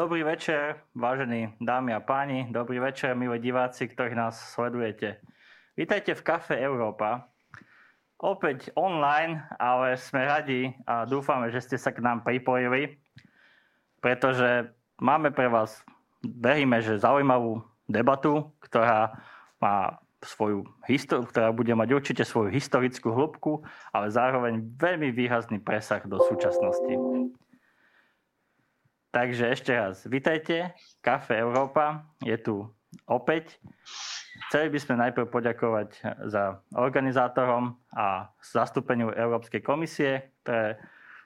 Dobrý večer, vážení dámy a páni, dobrý večer, milí diváci, ktorí nás sledujete. Vítajte v Kafe Európa. Opäť online, ale sme radi a dúfame, že ste sa k nám pripojili, pretože máme pre vás, veríme, že zaujímavú debatu, ktorá má svoju históriu, ktorá bude mať určite svoju historickú hĺbku, ale zároveň veľmi výrazný presah do súčasnosti. Takže ešte raz, vitajte, Kafe Európa je tu opäť. Chceli by sme najprv poďakovať za organizátorom a zastúpeniu Európskej komisie, ktoré,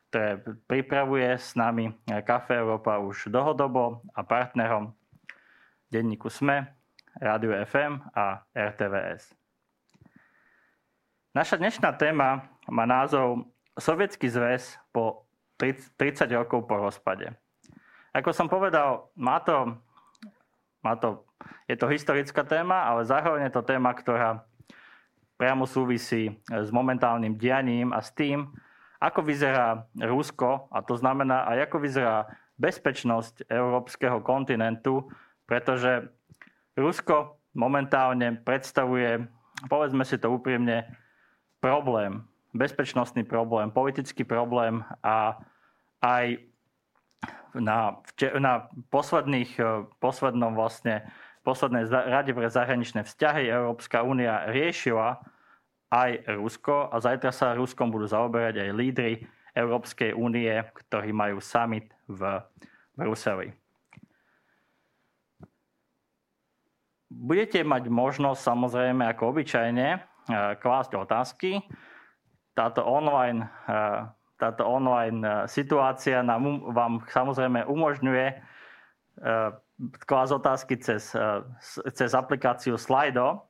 ktoré pripravuje s nami Kafe Európa už dlhodobo a partnerom denníku SME, Rádio FM a RTVS. Naša dnešná téma má názov Sovietský zväz po 30 rokov po rozpade. Ako som povedal, má to, má to, je to historická téma, ale zároveň je to téma, ktorá priamo súvisí s momentálnym dianím a s tým, ako vyzerá Rusko, a to znamená aj ako vyzerá bezpečnosť európskeho kontinentu, pretože Rusko momentálne predstavuje, povedzme si to úprimne, problém, bezpečnostný problém, politický problém a aj na, na posledných, e, poslednom vlastne, poslednej Rade pre zahraničné vzťahy Európska únia riešila aj Rusko a zajtra sa Ruskom budú zaoberať aj lídry Európskej únie, ktorí majú summit v Bruseli. Budete mať možnosť samozrejme ako obyčajne e, klásť otázky. Táto online e, táto online e, situácia nám, um, vám samozrejme umožňuje e, klásť otázky cez, e, cez aplikáciu Slido.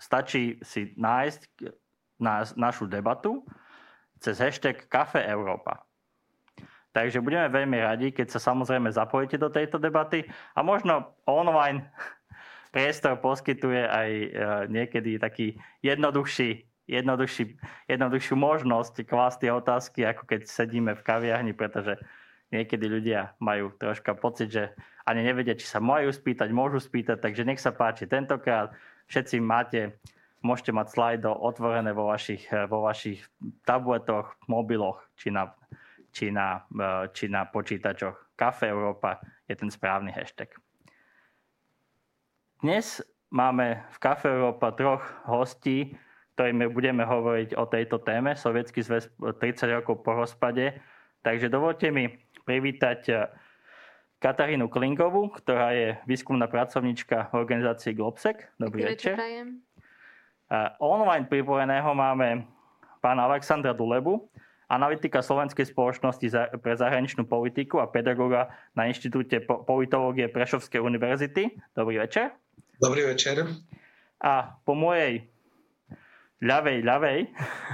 Stačí si nájsť na, našu debatu cez hashtag Kafe Európa. Takže budeme veľmi radi, keď sa samozrejme zapojíte do tejto debaty a možno online priestor poskytuje aj niekedy taký jednoduchší jednoduchší, jednoduchšiu možnosť klásť tie otázky, ako keď sedíme v kaviarni, pretože niekedy ľudia majú troška pocit, že ani nevedia, či sa majú spýtať, môžu spýtať, takže nech sa páči. Tentokrát všetci máte, môžete mať slajdo otvorené vo vašich, vo vašich tabletoch, mobiloch či na, či, na, či na počítačoch. Kafe Európa je ten správny hashtag. Dnes máme v Kafe Európa troch hostí, ktorými budeme hovoriť o tejto téme, Sovietský zväz 30 rokov po rozpade. Takže dovolte mi privítať eh, Katarínu Klingovú, ktorá je výskumná pracovníčka v organizácii Globsec. Dobrý večer. A online pripojeného máme pána Alexandra Dulebu, analytika Slovenskej spoločnosti pre zahraničnú politiku a pedagóga na Inštitúte politológie Prešovskej univerzity. Dobrý večer. Dobrý večer. A po mojej ľavej, ľavej,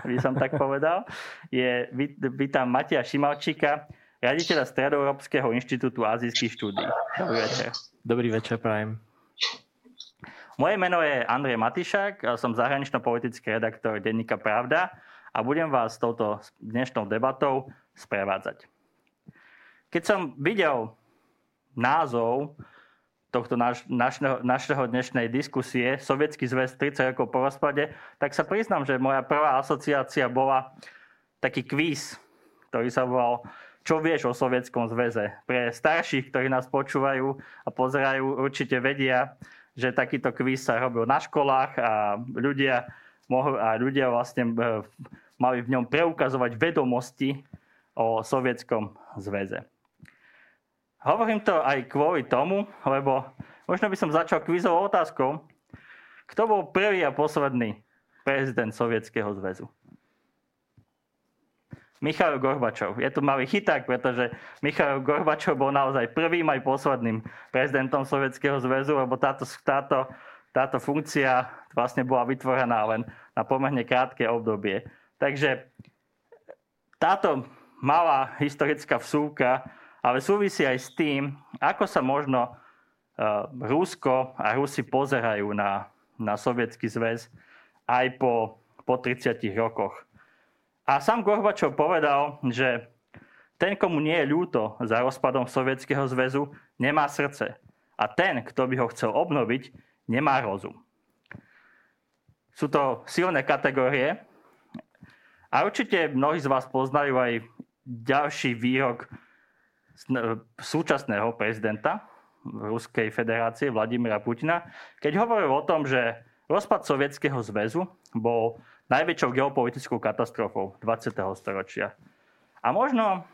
by som tak povedal, je, vítam Matia Šimalčíka, riaditeľa Stredoeurópskeho inštitútu azijských štúdí. Dobrý večer. Dobrý večer, prajem. Moje meno je Andrej Matišák, som zahranično-politický redaktor denníka Pravda a budem vás touto dnešnou debatou sprevádzať. Keď som videl názov tohto naš, našeho, našeho dnešnej diskusie, Sovietský zväz 30 rokov po rozpade, tak sa priznám, že moja prvá asociácia bola taký kvíz, ktorý sa volal Čo vieš o Sovietskom zväze? Pre starších, ktorí nás počúvajú a pozerajú, určite vedia, že takýto kvíz sa robil na školách a ľudia, mohli, a ľudia vlastne e, mali v ňom preukazovať vedomosti o Sovietskom zväze. Hovorím to aj kvôli tomu, lebo možno by som začal kvizovou otázkou. Kto bol prvý a posledný prezident Sovietskeho zväzu? Michail Gorbačov. Je tu malý chyták, pretože Michail Gorbačov bol naozaj prvým aj posledným prezidentom Sovietskeho zväzu, lebo táto, táto, táto funkcia vlastne bola vytvorená len na pomerne krátke obdobie. Takže táto malá historická vsúka ale súvisí aj s tým, ako sa možno uh, Rusko a Rusi pozerajú na, na Sovietský zväz aj po, po 30 rokoch. A sám Gorbačov povedal, že ten, komu nie je ľúto za rozpadom Sovietskeho zväzu, nemá srdce. A ten, kto by ho chcel obnoviť, nemá rozum. Sú to silné kategórie. A určite mnohí z vás poznajú aj ďalší výrok súčasného prezidenta Ruskej federácie Vladimira Putina, keď hovoril o tom, že rozpad Sovietskeho zväzu bol najväčšou geopolitickou katastrofou 20. storočia. A možno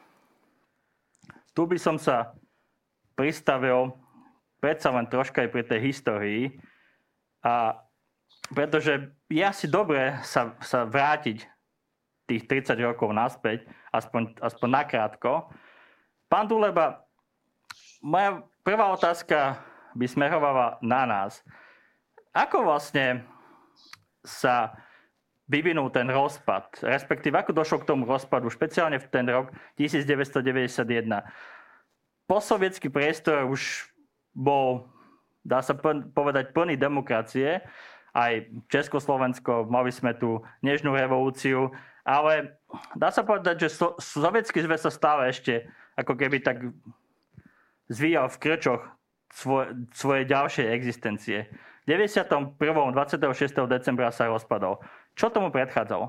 tu by som sa pristavil predsa len troška aj pri tej histórii. A pretože je asi dobré sa, sa vrátiť tých 30 rokov naspäť, aspoň, aspoň nakrátko. Pán Duleba, moja prvá otázka by smerovala na nás. Ako vlastne sa vyvinul ten rozpad, respektíve ako došlo k tomu rozpadu, špeciálne v ten rok 1991. Posovietský priestor už bol, dá sa povedať, plný demokracie. Aj Československo, mali sme tu nežnú revolúciu, ale dá sa povedať, že so, sovietský zväz sa stále ešte ako keby tak zvíjal v krčoch svoje, svoje ďalšej existencie. V 91. 26. decembra sa rozpadol. Čo tomu predchádzalo?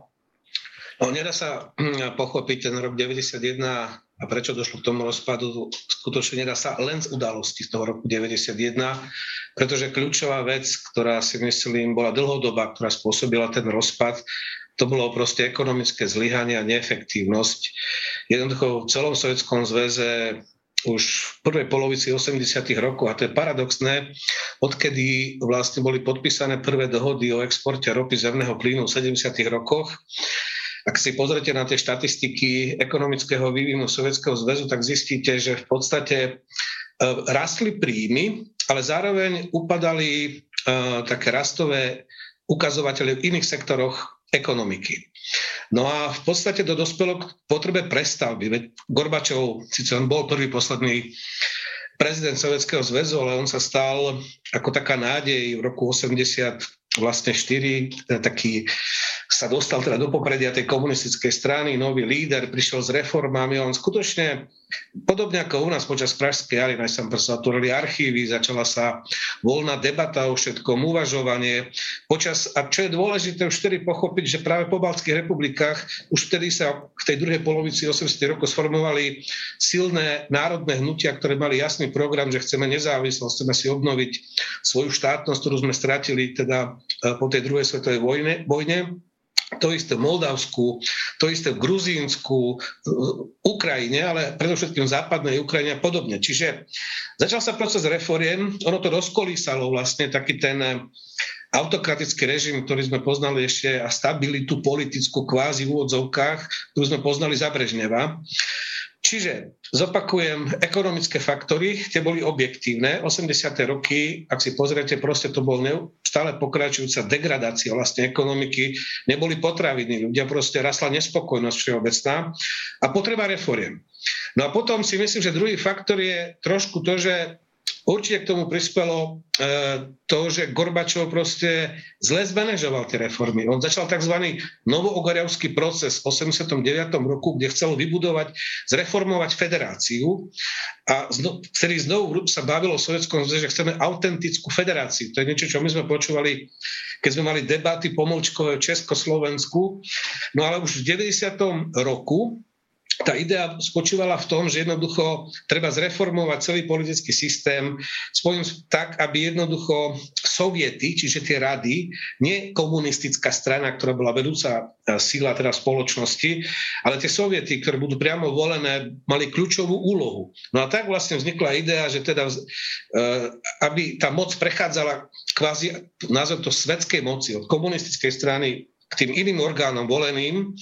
No, nedá sa hm, pochopiť ten rok 91 a prečo došlo k tomu rozpadu, skutočne nedá sa len z udalosti z toho roku 91, pretože kľúčová vec, ktorá si myslím bola dlhodobá, ktorá spôsobila ten rozpad, to bolo proste ekonomické zlyhanie a neefektívnosť. Jednoducho v celom Sovjetskom zväze už v prvej polovici 80. rokov, a to je paradoxné, odkedy vlastne boli podpísané prvé dohody o exporte ropy zemného plynu v 70. rokoch, ak si pozrete na tie štatistiky ekonomického vývinu Sovietskeho zväzu, tak zistíte, že v podstate e, rastli príjmy, ale zároveň upadali e, také rastové ukazovatele v iných sektoroch ekonomiky. No a v podstate to dospelo k potrebe prestavby. Veď Gorbačov, síce on bol prvý posledný prezident Sovietskeho zväzu, ale on sa stal ako taká nádej v roku 80 vlastne 4, taký sa dostal teda do popredia tej komunistickej strany, nový líder, prišiel s reformami, on skutočne Podobne ako u nás počas Pražskej jary, sa otvorili archívy, začala sa voľná debata o všetkom, uvažovanie. Počas, a čo je dôležité už vtedy pochopiť, že práve po Baltských republikách už vtedy sa v tej druhej polovici 80. rokov sformovali silné národné hnutia, ktoré mali jasný program, že chceme nezávislosť, chceme si obnoviť svoju štátnosť, ktorú sme stratili teda po tej druhej svetovej vojne. vojne to isté v Moldavsku, to isté v Gruzínsku, v Ukrajine, ale predovšetkým v západnej Ukrajine a podobne. Čiže začal sa proces reforiem, ono to rozkolísalo vlastne taký ten autokratický režim, ktorý sme poznali ešte a stabilitu politickú kvázi v úvodzovkách, ktorú sme poznali za Brežneva. Čiže zopakujem, ekonomické faktory, tie boli objektívne. 80. roky, ak si pozriete, proste to bol stále pokračujúca degradácia vlastne ekonomiky. Neboli potraviny, ľudia proste rasla nespokojnosť všeobecná a potreba reforiem. No a potom si myslím, že druhý faktor je trošku to, že Určite k tomu prispelo e, to, že Gorbačov proste zle zmanéžoval tie reformy. On začal tzv. novoogoriavský proces v 89. roku, kde chcel vybudovať, zreformovať federáciu a zno, vtedy znovu sa bavilo o Sovjetskom zväze, že chceme autentickú federáciu. To je niečo, čo my sme počúvali, keď sme mali debaty pomlčkové v Československu. No ale už v 90. roku tá idea spočívala v tom, že jednoducho treba zreformovať celý politický systém svojím tak, aby jednoducho soviety, čiže tie rady, nie komunistická strana, ktorá bola vedúca e, síla teda spoločnosti, ale tie soviety, ktoré budú priamo volené, mali kľúčovú úlohu. No a tak vlastne vznikla idea, že teda, e, aby tá moc prechádzala kvázi, názov to svetskej moci, od komunistickej strany k tým iným orgánom voleným,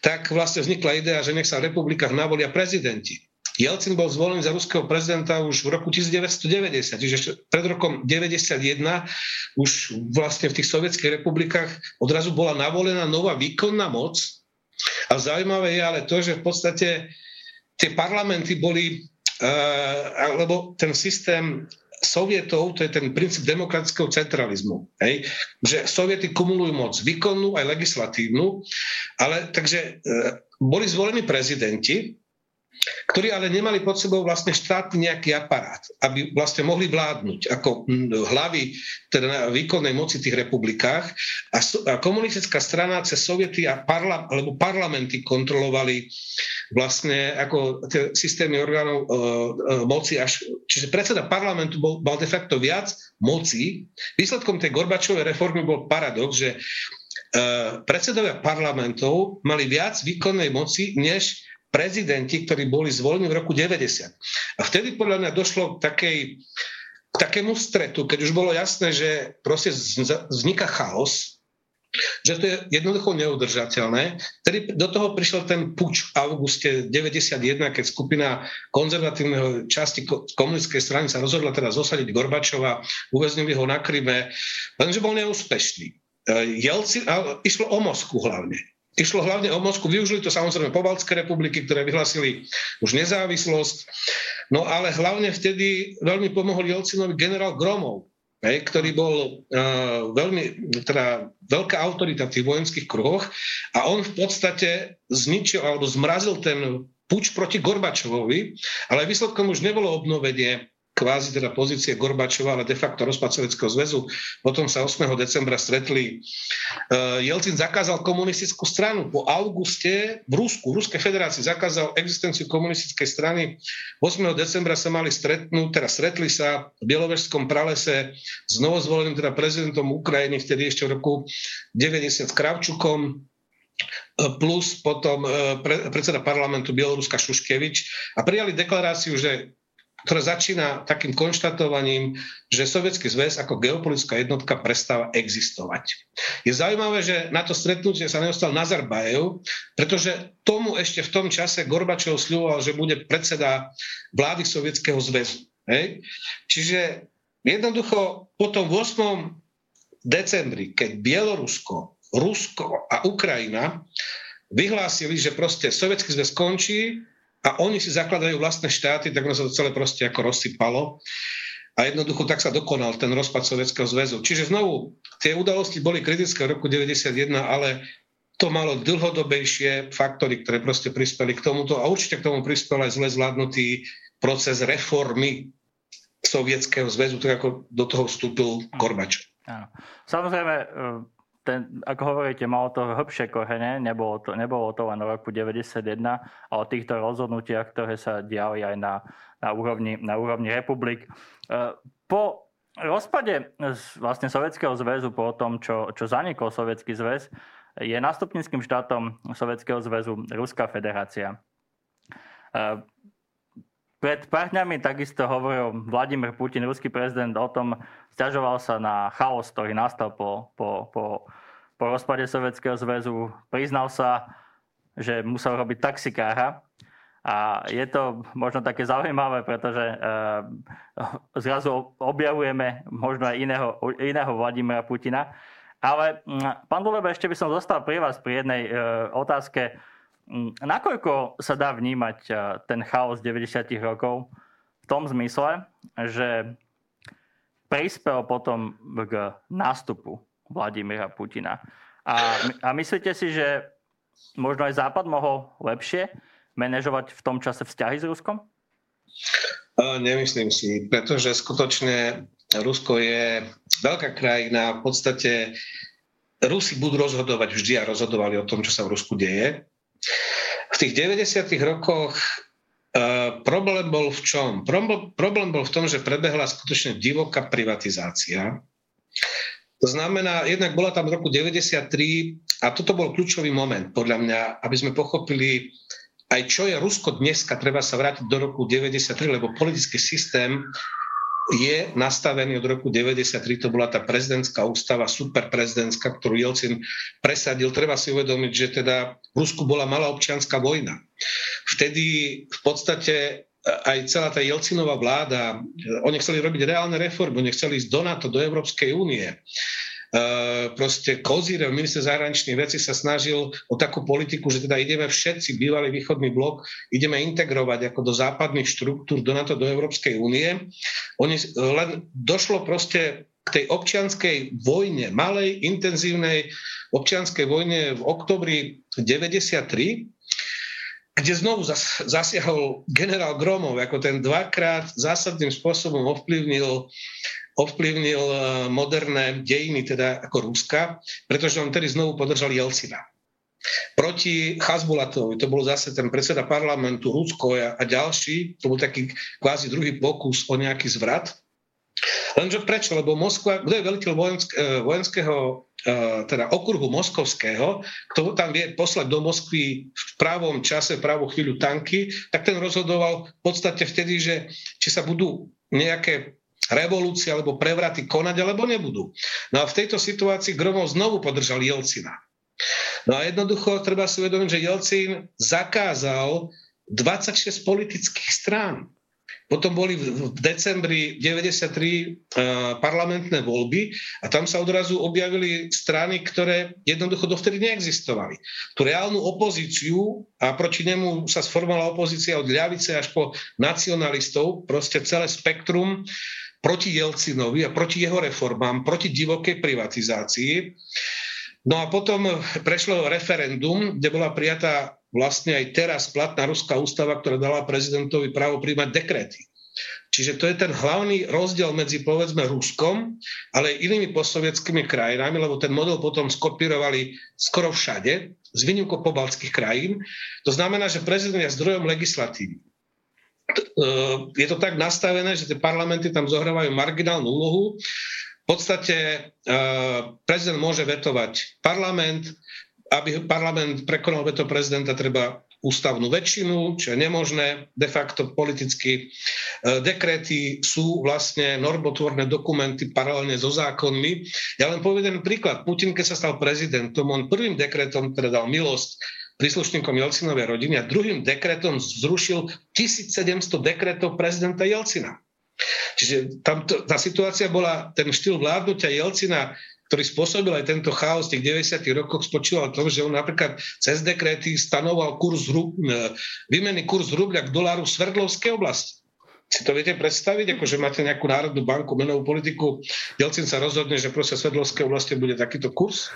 tak vlastne vznikla idea, že nech sa v republikách navolia prezidenti. Jelcin bol zvolený za ruského prezidenta už v roku 1990, čiže pred rokom 1991 už vlastne v tých sovietských republikách odrazu bola navolená nová výkonná moc. A zaujímavé je ale to, že v podstate tie parlamenty boli, uh, alebo ten systém sovietov, to je ten princíp demokratického centralizmu. Hej? Že soviety kumulujú moc výkonnú aj legislatívnu, ale takže e, boli zvolení prezidenti ktorí ale nemali pod sebou vlastne štátny nejaký aparát, aby vlastne mohli vládnuť ako hlavy teda výkonnej moci tých republikách. A, a komunistická strana cez soviety a parla, alebo parlamenty kontrolovali vlastne ako tie systémy orgánov e, e, moci až, čiže predseda parlamentu bol, mal de facto viac moci. Výsledkom tej Gorbačovej reformy bol paradox, že e, predsedovia parlamentov mali viac výkonnej moci, než prezidenti, ktorí boli zvolení v roku 90. A vtedy podľa mňa došlo k takej k takému stretu, keď už bolo jasné, že proste vzniká chaos, že to je jednoducho neudržateľné. Tedy do toho prišiel ten puč v auguste 91, keď skupina konzervatívneho časti komunistickej strany sa rozhodla teda zosadiť Gorbačova, uväznili ho na Kryme, lenže bol neúspešný. E, Jelci, išlo o Moskvu hlavne. Išlo hlavne o Moskvu, využili to samozrejme Pobaltské republiky, ktoré vyhlasili už nezávislosť. No ale hlavne vtedy veľmi pomohol Jelcinovi generál Gromov, hej, ktorý bol uh, veľmi, teda veľká autorita v tých vojenských kruhoch a on v podstate zničil alebo zmrazil ten puč proti Gorbačovovi, ale výsledkom už nebolo obnovenie kvázi teda pozície Gorbačova, ale de facto rozpad Sovjetského zväzu. Potom sa 8. decembra stretli. E, Jelcin zakázal komunistickú stranu. Po auguste v Rusku, v Ruskej federácii zakázal existenciu komunistickej strany. 8. decembra sa mali stretnúť, teda stretli sa v Bielovežskom pralese s novozvoleným teda prezidentom Ukrajiny, vtedy ešte v roku 90 s Kravčukom, e, plus potom e, predseda parlamentu Bieloruska Šuškevič a prijali deklaráciu, že ktorá začína takým konštatovaním, že Sovietský zväz ako geopolitická jednotka prestáva existovať. Je zaujímavé, že na to stretnutie sa nedostal Nazarbajev, pretože tomu ešte v tom čase Gorbačov sľuboval, že bude predseda vlády Sovietskeho zväzu. Hej? Čiže jednoducho po tom 8. decembri, keď Bielorusko, Rusko a Ukrajina vyhlásili, že proste Sovietský zväz končí, a oni si zakladajú vlastné štáty, tak ono sa to celé proste ako rozsypalo. A jednoducho tak sa dokonal ten rozpad Sovietskeho zväzu. Čiže znovu, tie udalosti boli kritické v roku 91, ale to malo dlhodobejšie faktory, ktoré proste prispeli k tomuto a určite k tomu prispel aj zle zvládnutý proces reformy Sovietskeho zväzu, tak ako do toho vstúpil Gorbač. Samozrejme, ten, ako hovoríte, malo to hĺbšie korene, nebolo to, nebolo to len v roku 91, a o týchto rozhodnutiach, ktoré sa diali aj na, na, úrovni, na úrovni republik. E, po rozpade vlastne Sovietskeho zväzu, po tom, čo, čo zanikol Sovietský zväz, je nástupníckým štátom Sovietskeho zväzu Ruská federácia. Pred pár dňami takisto hovoril Vladimír Putin, ruský prezident, o tom, stiažoval sa na chaos, ktorý nastal po, po, po, po rozpade Sovietskeho zväzu. Priznal sa, že musel robiť taxikára. A je to možno také zaujímavé, pretože e, zrazu objavujeme možno aj iného, iného Vladimíra Putina. Ale pán Dulebe, ešte by som zostal pri vás pri jednej e, otázke nakoľko sa dá vnímať eh, ten chaos 90. rokov v tom zmysle, že prispel potom k nástupu Vladimíra Putina. A, a myslíte si, že možno aj Západ mohol lepšie manažovať v tom čase vzťahy s Ruskom? Nemyslím si, pretože skutočne Rusko je veľká krajina, v podstate Rusi budú rozhodovať vždy a rozhodovali o tom, čo sa v Rusku deje. V tých 90. rokoch Uh, problém bol v čom? Problém, problém bol v tom, že prebehla skutočne divoká privatizácia. To znamená, jednak bola tam v roku 93 a toto bol kľúčový moment podľa mňa, aby sme pochopili aj čo je Rusko dneska, treba sa vrátiť do roku 93, lebo politický systém je nastavený od roku 93, to bola tá prezidentská ústava, superprezidentská, ktorú Jelcin presadil. Treba si uvedomiť, že teda v Rusku bola malá občianská vojna. Vtedy v podstate aj celá tá Jelcinová vláda, oni chceli robiť reálne reformy, oni chceli ísť do NATO, do Európskej únie. Uh, proste Kozírev, minister zahraničných vecí, sa snažil o takú politiku, že teda ideme všetci, bývalý východný blok, ideme integrovať ako do západných štruktúr do NATO, do Európskej únie. Oni len došlo proste k tej občianskej vojne, malej, intenzívnej občianskej vojne v oktobri 93, kde znovu zasiahol generál Gromov, ako ten dvakrát zásadným spôsobom ovplyvnil, ovplyvnil e, moderné dejiny, teda ako Ruska, pretože on tedy znovu podržal Jelcina. Proti Chazbulatovi, to bol zase ten predseda parlamentu Rusko a, ďalší, to bol taký kvázi druhý pokus o nejaký zvrat. Lenže prečo? Lebo Moskva, kto je veliteľ vojensk, e, vojenského e, teda okruhu moskovského, kto tam vie poslať do Moskvy v pravom čase, v pravú chvíľu tanky, tak ten rozhodoval v podstate vtedy, že či sa budú nejaké revolúcie alebo prevraty konať, alebo nebudú. No a v tejto situácii Gromov znovu podržal Jelcina. No a jednoducho treba si uvedomiť, že Jelcin zakázal 26 politických strán. Potom boli v decembri 93 eh, parlamentné voľby a tam sa odrazu objavili strany, ktoré jednoducho dovtedy neexistovali. Tú reálnu opozíciu a proti nemu sa sformovala opozícia od ľavice až po nacionalistov, proste celé spektrum proti Jelcinovi a proti jeho reformám, proti divokej privatizácii. No a potom prešlo referendum, kde bola prijatá vlastne aj teraz platná ruská ústava, ktorá dala prezidentovi právo príjmať dekrety. Čiže to je ten hlavný rozdiel medzi povedzme Ruskom, ale aj inými postsovietskými krajinami, lebo ten model potom skopírovali skoro všade, s výnimkou pobaltských krajín. To znamená, že prezident je zdrojom legislatívy. E, je to tak nastavené, že tie parlamenty tam zohrávajú marginálnu úlohu podstate uh, prezident môže vetovať parlament. Aby parlament prekonal veto prezidenta, treba ústavnú väčšinu, čo je nemožné. De facto politicky uh, dekréty sú vlastne normotvorné dokumenty paralelne so zákonmi. Ja len poviem jeden príklad. Putin, keď sa stal prezidentom, on prvým dekretom teda dal milosť príslušníkom Jelcinovej rodiny a druhým dekretom zrušil 1700 dekretov prezidenta Jelcina. Čiže tam to, tá situácia bola, ten štýl vládnutia Jelcina, ktorý spôsobil aj tento chaos v tých 90. rokoch, spočíval v tom, že on napríklad cez dekrety stanoval kurz, e, výmenný kurz rubľa k doláru Sverdlovskej oblasti. Si to viete predstaviť, ako že máte nejakú národnú banku, menovú politiku, Jelcin sa rozhodne, že proste v Sverdlovskej oblasti bude takýto kurz.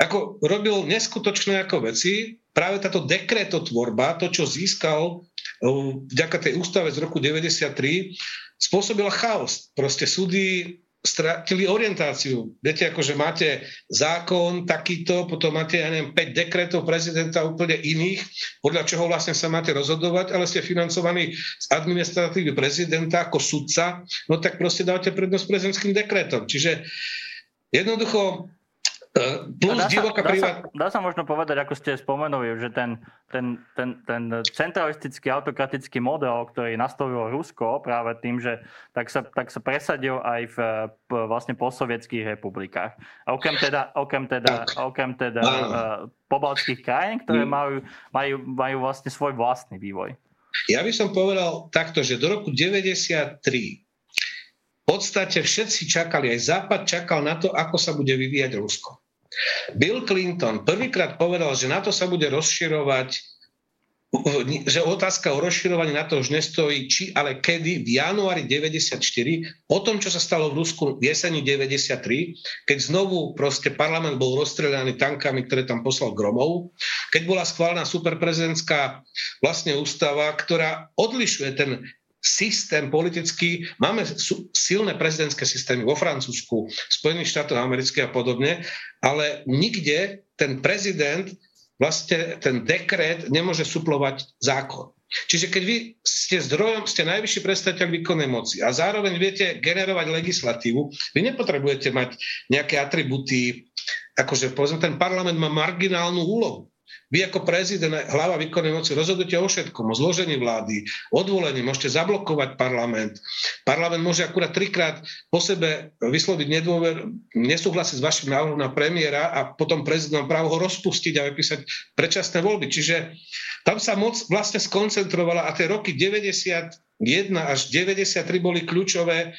Ako robil neskutočné ako veci, práve táto dekretotvorba, to, čo získal e, vďaka tej ústave z roku 93, spôsobila chaos. Proste súdy stratili orientáciu. Viete, akože máte zákon takýto, potom máte, ja neviem, 5 dekretov prezidenta úplne iných, podľa čoho vlastne sa máte rozhodovať, ale ste financovaní z administratívy prezidenta ako sudca, no tak proste dávate prednosť prezidentským dekretom. Čiže jednoducho Plus dá, divoká sa, dá, dá sa možno povedať, ako ste spomenuli, že ten, ten, ten, ten centralistický autokratický model, ktorý nastavilo Rusko práve tým, že tak sa, tak sa presadil aj v, vlastne postsovietských republikách. Okrem teda, okrem teda, okrem teda uh, pobaltských krajín, ktoré mm. majú, majú, majú vlastne svoj vlastný vývoj. Ja by som povedal takto, že do roku 93 v podstate všetci čakali, aj Západ čakal na to, ako sa bude vyvíjať Rusko. Bill Clinton prvýkrát povedal, že na to sa bude rozširovať že otázka o rozširovaní na to už nestojí, či ale kedy, v januári 94, po tom, čo sa stalo v Rusku v jeseni 93, keď znovu proste parlament bol rozstrelaný tankami, ktoré tam poslal Gromov, keď bola schválená superprezidentská vlastne ústava, ktorá odlišuje ten systém politický, máme silné prezidentské systémy vo Francúzsku, Spojených štátoch amerických a podobne, ale nikde ten prezident, vlastne ten dekret nemôže suplovať zákon. Čiže keď vy ste zdrojom, ste najvyšší predstaviteľ výkonnej moci a zároveň viete generovať legislatívu, vy nepotrebujete mať nejaké atributy, akože povedzme, ten parlament má marginálnu úlohu. Vy ako prezident, hlava výkonnej moci rozhodujete o všetkom, o zložení vlády, odvolení, môžete zablokovať parlament. Parlament môže akurát trikrát po sebe vysloviť nedôver, nesúhlasiť s vašim návrhom na premiéra a potom prezident právo ho rozpustiť a vypísať predčasné voľby. Čiže tam sa moc vlastne skoncentrovala a tie roky 91 až 93 boli kľúčové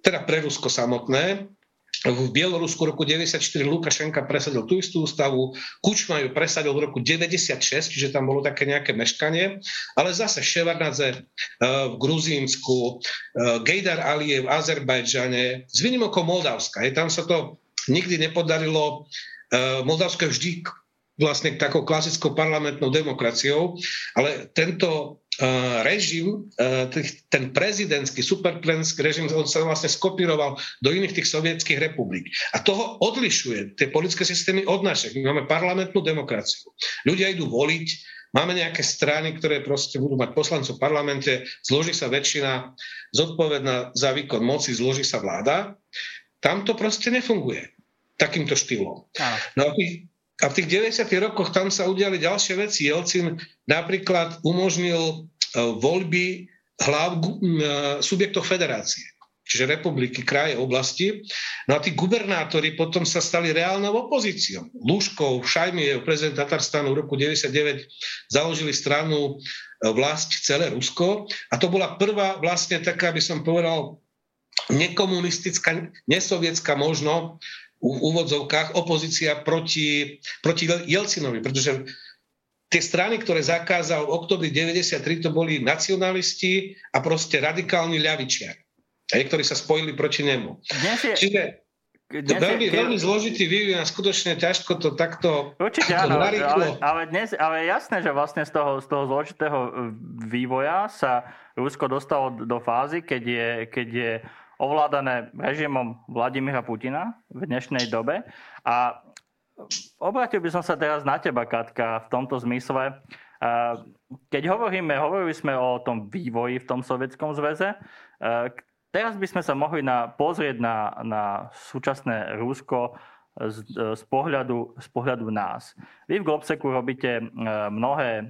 teda pre Rusko samotné, v Bielorusku roku 94 Lukašenka presadil tú istú ústavu, Kučma ju presadil v roku 96, čiže tam bolo také nejaké meškanie, ale zase Ševardnadze eh, v Gruzínsku, eh, Gejdar Aliev v Azerbajdžane, s výnimokou Moldavska. Je, tam sa to nikdy nepodarilo. Eh, Moldavsko je vždy vlastne takou klasickou parlamentnou demokraciou, ale tento režim, uh, ten prezidentský, superplenský režim, on sa vlastne skopíroval do iných tých sovietských republik. A toho odlišuje tie politické systémy od našich. My máme parlamentnú demokraciu. Ľudia idú voliť, Máme nejaké strany, ktoré proste budú mať poslancov v parlamente, zloží sa väčšina zodpovedná za výkon moci, zloží sa vláda. Tam to proste nefunguje takýmto štýlom. No a a v tých 90. rokoch tam sa udiali ďalšie veci. Jelcin napríklad umožnil voľby hlav e, subjektov federácie čiže republiky, kraje, oblasti. No a tí gubernátori potom sa stali reálnou opozíciou. Lúškov, Šajmiev, prezident Tatarstanu v roku 99 založili stranu e, vlast celé Rusko a to bola prvá vlastne taká, by som povedal, nekomunistická, nesovietská možno v úvodzovkách opozícia proti, proti Jelcinovi, pretože tie strany, ktoré zakázal v oktobri 93, to boli nacionalisti a proste radikálni ľavičiari ktorí sa spojili proti nemu. Dnes je... Čiže dnes veľmi, je... veľmi zložitý vývoj a skutočne ťažko to takto Určite áno, ale, ale, dnes, ale jasné, že vlastne z toho, z toho zložitého e, vývoja sa Rusko dostalo do fázy, keď je, keď je ovládané režimom Vladimíra Putina v dnešnej dobe. A obratil by som sa teraz na teba, Katka, v tomto zmysle. Keď hovoríme, hovorili sme o tom vývoji v tom Sovietskom zväze, Teraz by sme sa mohli na, pozrieť na, na súčasné Rusko z, z, pohľadu, z pohľadu nás. Vy v Globseku robíte e, mnohé e,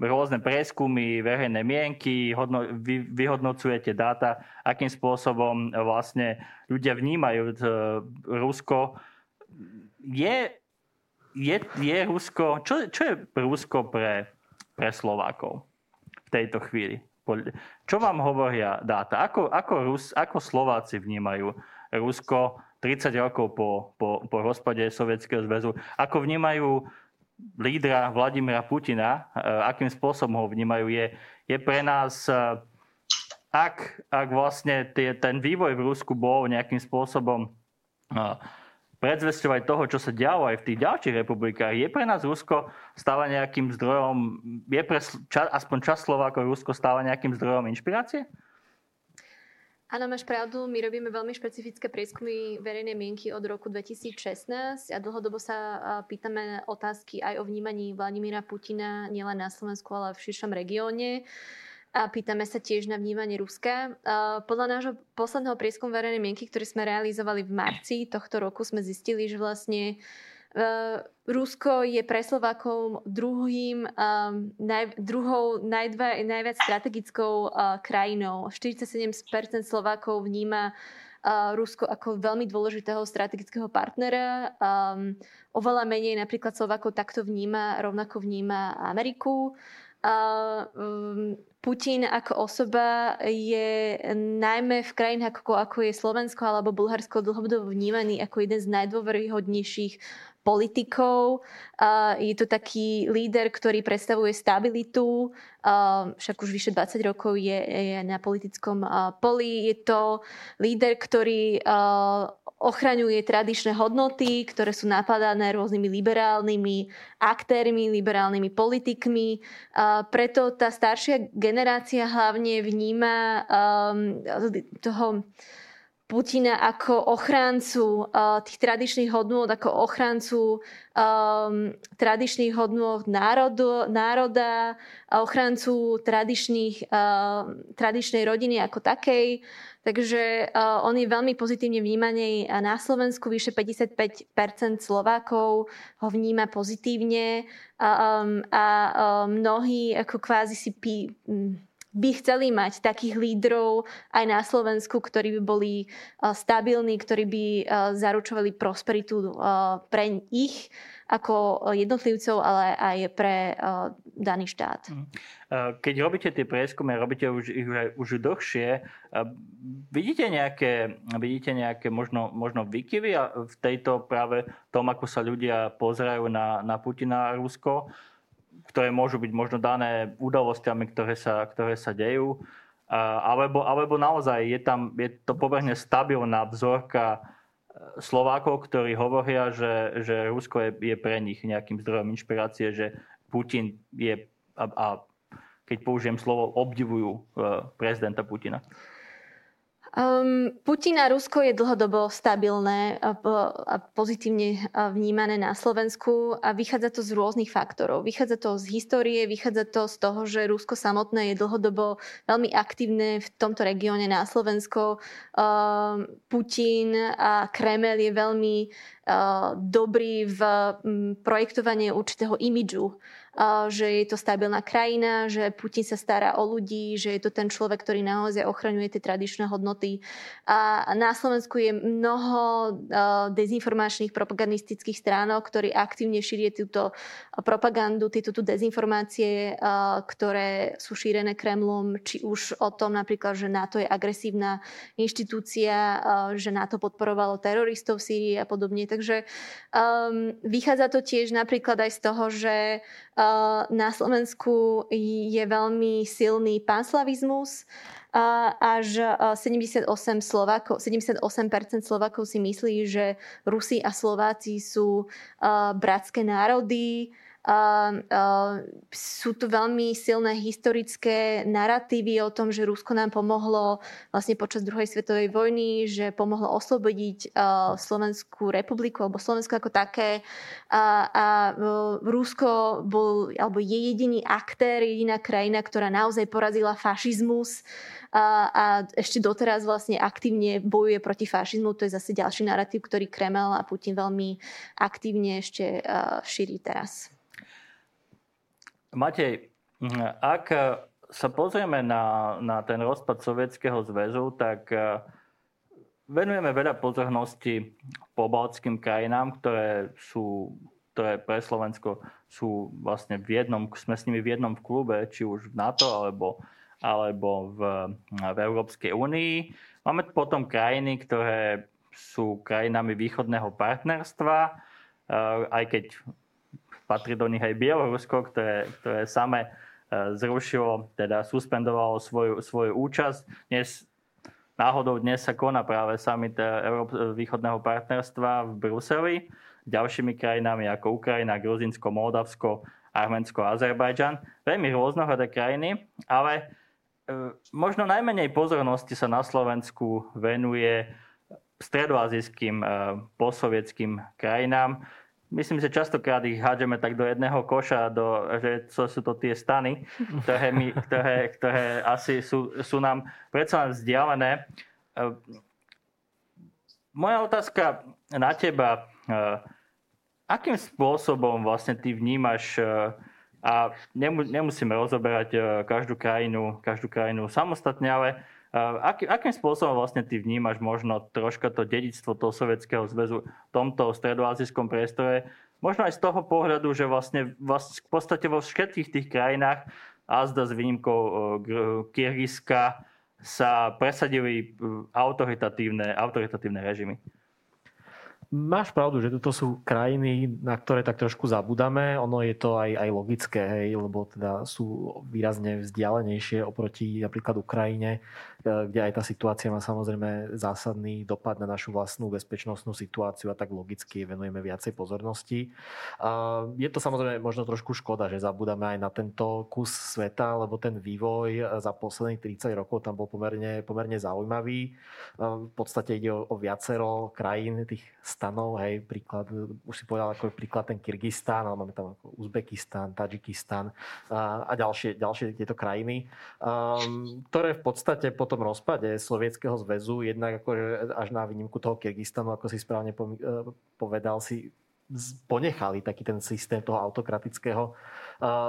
rôzne prieskumy, verejné mienky, hodno, vy, vyhodnocujete dáta, akým spôsobom vlastne ľudia vnímajú e, Rusko. Je, je, je Rusko, čo, čo je Rusko pre, pre Slovákov v tejto chvíli? Čo vám hovoria dáta? Ako, ako, Rus, ako Slováci vnímajú Rusko 30 rokov po, po, po rozpade Sovietskeho zväzu? Ako vnímajú lídra Vladimira Putina? E, akým spôsobom ho vnímajú? Je, je pre nás, e, ak, ak vlastne tie, ten vývoj v Rusku bol nejakým spôsobom e, predzvesťovať toho, čo sa dialo aj v tých ďalších republikách. Je pre nás Rusko stále nejakým zdrojom, je pre ča, aspoň čas Slovákov Rusko stále nejakým zdrojom inšpirácie? Áno, máš pravdu. My robíme veľmi špecifické prieskumy verejnej mienky od roku 2016 a dlhodobo sa pýtame otázky aj o vnímaní Vladimíra Putina nielen na Slovensku, ale v širšom regióne a pýtame sa tiež na vnímanie Ruska. Podľa nášho posledného prieskumu verejnej mienky, ktorý sme realizovali v marci tohto roku, sme zistili, že vlastne Rusko je pre Slovákov druhým, naj, druhou najdva, najviac strategickou krajinou. 47% Slovákov vníma Rusko ako veľmi dôležitého strategického partnera. oveľa menej napríklad Slovákov takto vníma, rovnako vníma Ameriku. Putin ako osoba je najmä v krajinách ako, ako je Slovensko alebo Bulharsko dlhodobo vnímaný ako jeden z najdôveryhodnejších politikov. Je to taký líder, ktorý predstavuje stabilitu, však už vyše 20 rokov je, je na politickom poli. Je to líder, ktorý ochraňuje tradičné hodnoty, ktoré sú napadané rôznymi liberálnymi aktérmi, liberálnymi politikmi. Preto tá staršia generácia hlavne vníma toho Putina ako ochráncu uh, tých tradičných hodnôt, ako ochráncu um, tradičných hodnôt národu, národa, ochráncu tradičných, uh, tradičnej rodiny ako takej. Takže uh, on je veľmi pozitívne vnímaný na Slovensku. Vyše 55% Slovákov ho vníma pozitívne a, um, a um, mnohí ako kvázi si pí, by chceli mať takých lídrov aj na Slovensku, ktorí by boli stabilní, ktorí by zaručovali prosperitu pre ich ako jednotlivcov, ale aj pre daný štát. Mhm. Keď robíte tie prieskumy, robíte už ich už dlhšie, vidíte nejaké, vidíte nejaké možno, možno výkyvy v tejto práve tom, ako sa ľudia pozerajú na, na Putina a Rusko? Ktoré môžu byť možno dané udalostiami, ktoré sa, ktoré sa dejú. alebo, alebo naozaj je tam je to pomerne stabilná vzorka Slovákov, ktorí hovoria, že, že Rusko je, je pre nich nejakým zdrojom inšpirácie, že Putin je, a, a keď použijem slovo, obdivujú prezidenta Putina. Um, Putin a Rusko je dlhodobo stabilné a, a pozitívne vnímané na Slovensku a vychádza to z rôznych faktorov. Vychádza to z histórie, vychádza to z toho, že Rusko samotné je dlhodobo veľmi aktívne v tomto regióne na Slovensko. Um, Putin a Kremel je veľmi uh, dobrý v um, projektovaní určitého imidžu že je to stabilná krajina, že Putin sa stará o ľudí, že je to ten človek, ktorý naozaj ochraňuje tie tradičné hodnoty. A na Slovensku je mnoho dezinformačných propagandistických stránok, ktorí aktívne šírie túto propagandu, tieto tu dezinformácie, ktoré sú šírené Kremlom, či už o tom napríklad, že NATO je agresívna inštitúcia, že NATO podporovalo teroristov v Sýrii a podobne. Takže um, vychádza to tiež napríklad aj z toho, že na Slovensku je veľmi silný panslavizmus. Až 78 Slovakov, 78% Slovakov si myslí, že Rusi a Slováci sú bratské národy Uh, uh, sú tu veľmi silné historické narratívy o tom, že Rusko nám pomohlo vlastne počas druhej svetovej vojny, že pomohlo oslobodiť uh, Slovenskú republiku alebo Slovensko ako také. A, a uh, Rusko bol, alebo je jediný aktér, jediná krajina, ktorá naozaj porazila fašizmus a, a ešte doteraz vlastne aktívne bojuje proti fašizmu. To je zase ďalší narratív, ktorý Kreml a Putin veľmi aktívne ešte uh, šíri teraz. Matej, ak sa pozrieme na, na ten rozpad Sovietskeho zväzu, tak e, venujeme veľa pozornosti pobaltským krajinám, ktoré sú ktoré pre Slovensko sú vlastne v jednom, sme s nimi v jednom klube, či už v NATO alebo, alebo v, v Európskej únii. Máme potom krajiny, ktoré sú krajinami východného partnerstva, e, aj keď patrí do nich aj Bielorusko, ktoré, ktoré same e, zrušilo, teda suspendovalo svoju, svoju účasť. Dnes, náhodou dnes sa koná práve summit e, východného partnerstva v Bruseli ďalšími krajinami ako Ukrajina, Gruzinsko, Moldavsko, Arménsko Azerbajdžan. Veľmi rôznorodé krajiny, ale e, možno najmenej pozornosti sa na Slovensku venuje stredoazijským posovietským krajinám myslím, že častokrát ich hádžeme tak do jedného koša, do, že to sú to tie stany, ktoré, my, ktoré, ktoré asi sú, sú nám predsa len vzdialené. Moja otázka na teba, akým spôsobom vlastne ty vnímaš a nemusíme rozoberať každú krajinu, každú krajinu samostatne, ale Aký, akým spôsobom vlastne ty vnímaš možno troška to dedictvo toho Sovietskeho zväzu v tomto stredoazijskom priestore? Možno aj z toho pohľadu, že vlastne, vlastne v podstate vo všetkých tých krajinách, azda s výnimkou Kyrgyzska, sa presadili autoritatívne, autoritatívne režimy. Máš pravdu, že toto sú krajiny, na ktoré tak trošku zabudáme. Ono je to aj, aj logické, hej, lebo teda sú výrazne vzdialenejšie oproti napríklad Ukrajine, kde aj tá situácia má samozrejme zásadný dopad na našu vlastnú bezpečnostnú situáciu a tak logicky venujeme viacej pozornosti. A je to samozrejme možno trošku škoda, že zabudáme aj na tento kus sveta, lebo ten vývoj za posledných 30 rokov tam bol pomerne, pomerne zaujímavý. V podstate ide o, o viacero krajín, tých stanov, hej, príklad, už si povedal ako príklad ten Kyrgyzstan, ale máme tam ako Uzbekistan, Tadžikistan a, a ďalšie, ďalšie tieto krajiny, um, ktoré v podstate po tom rozpade Sovietskeho zväzu, jednak akože až na výnimku toho Kyrgyzstanu, ako si správne e, povedal, si ponechali taký ten systém toho autokratického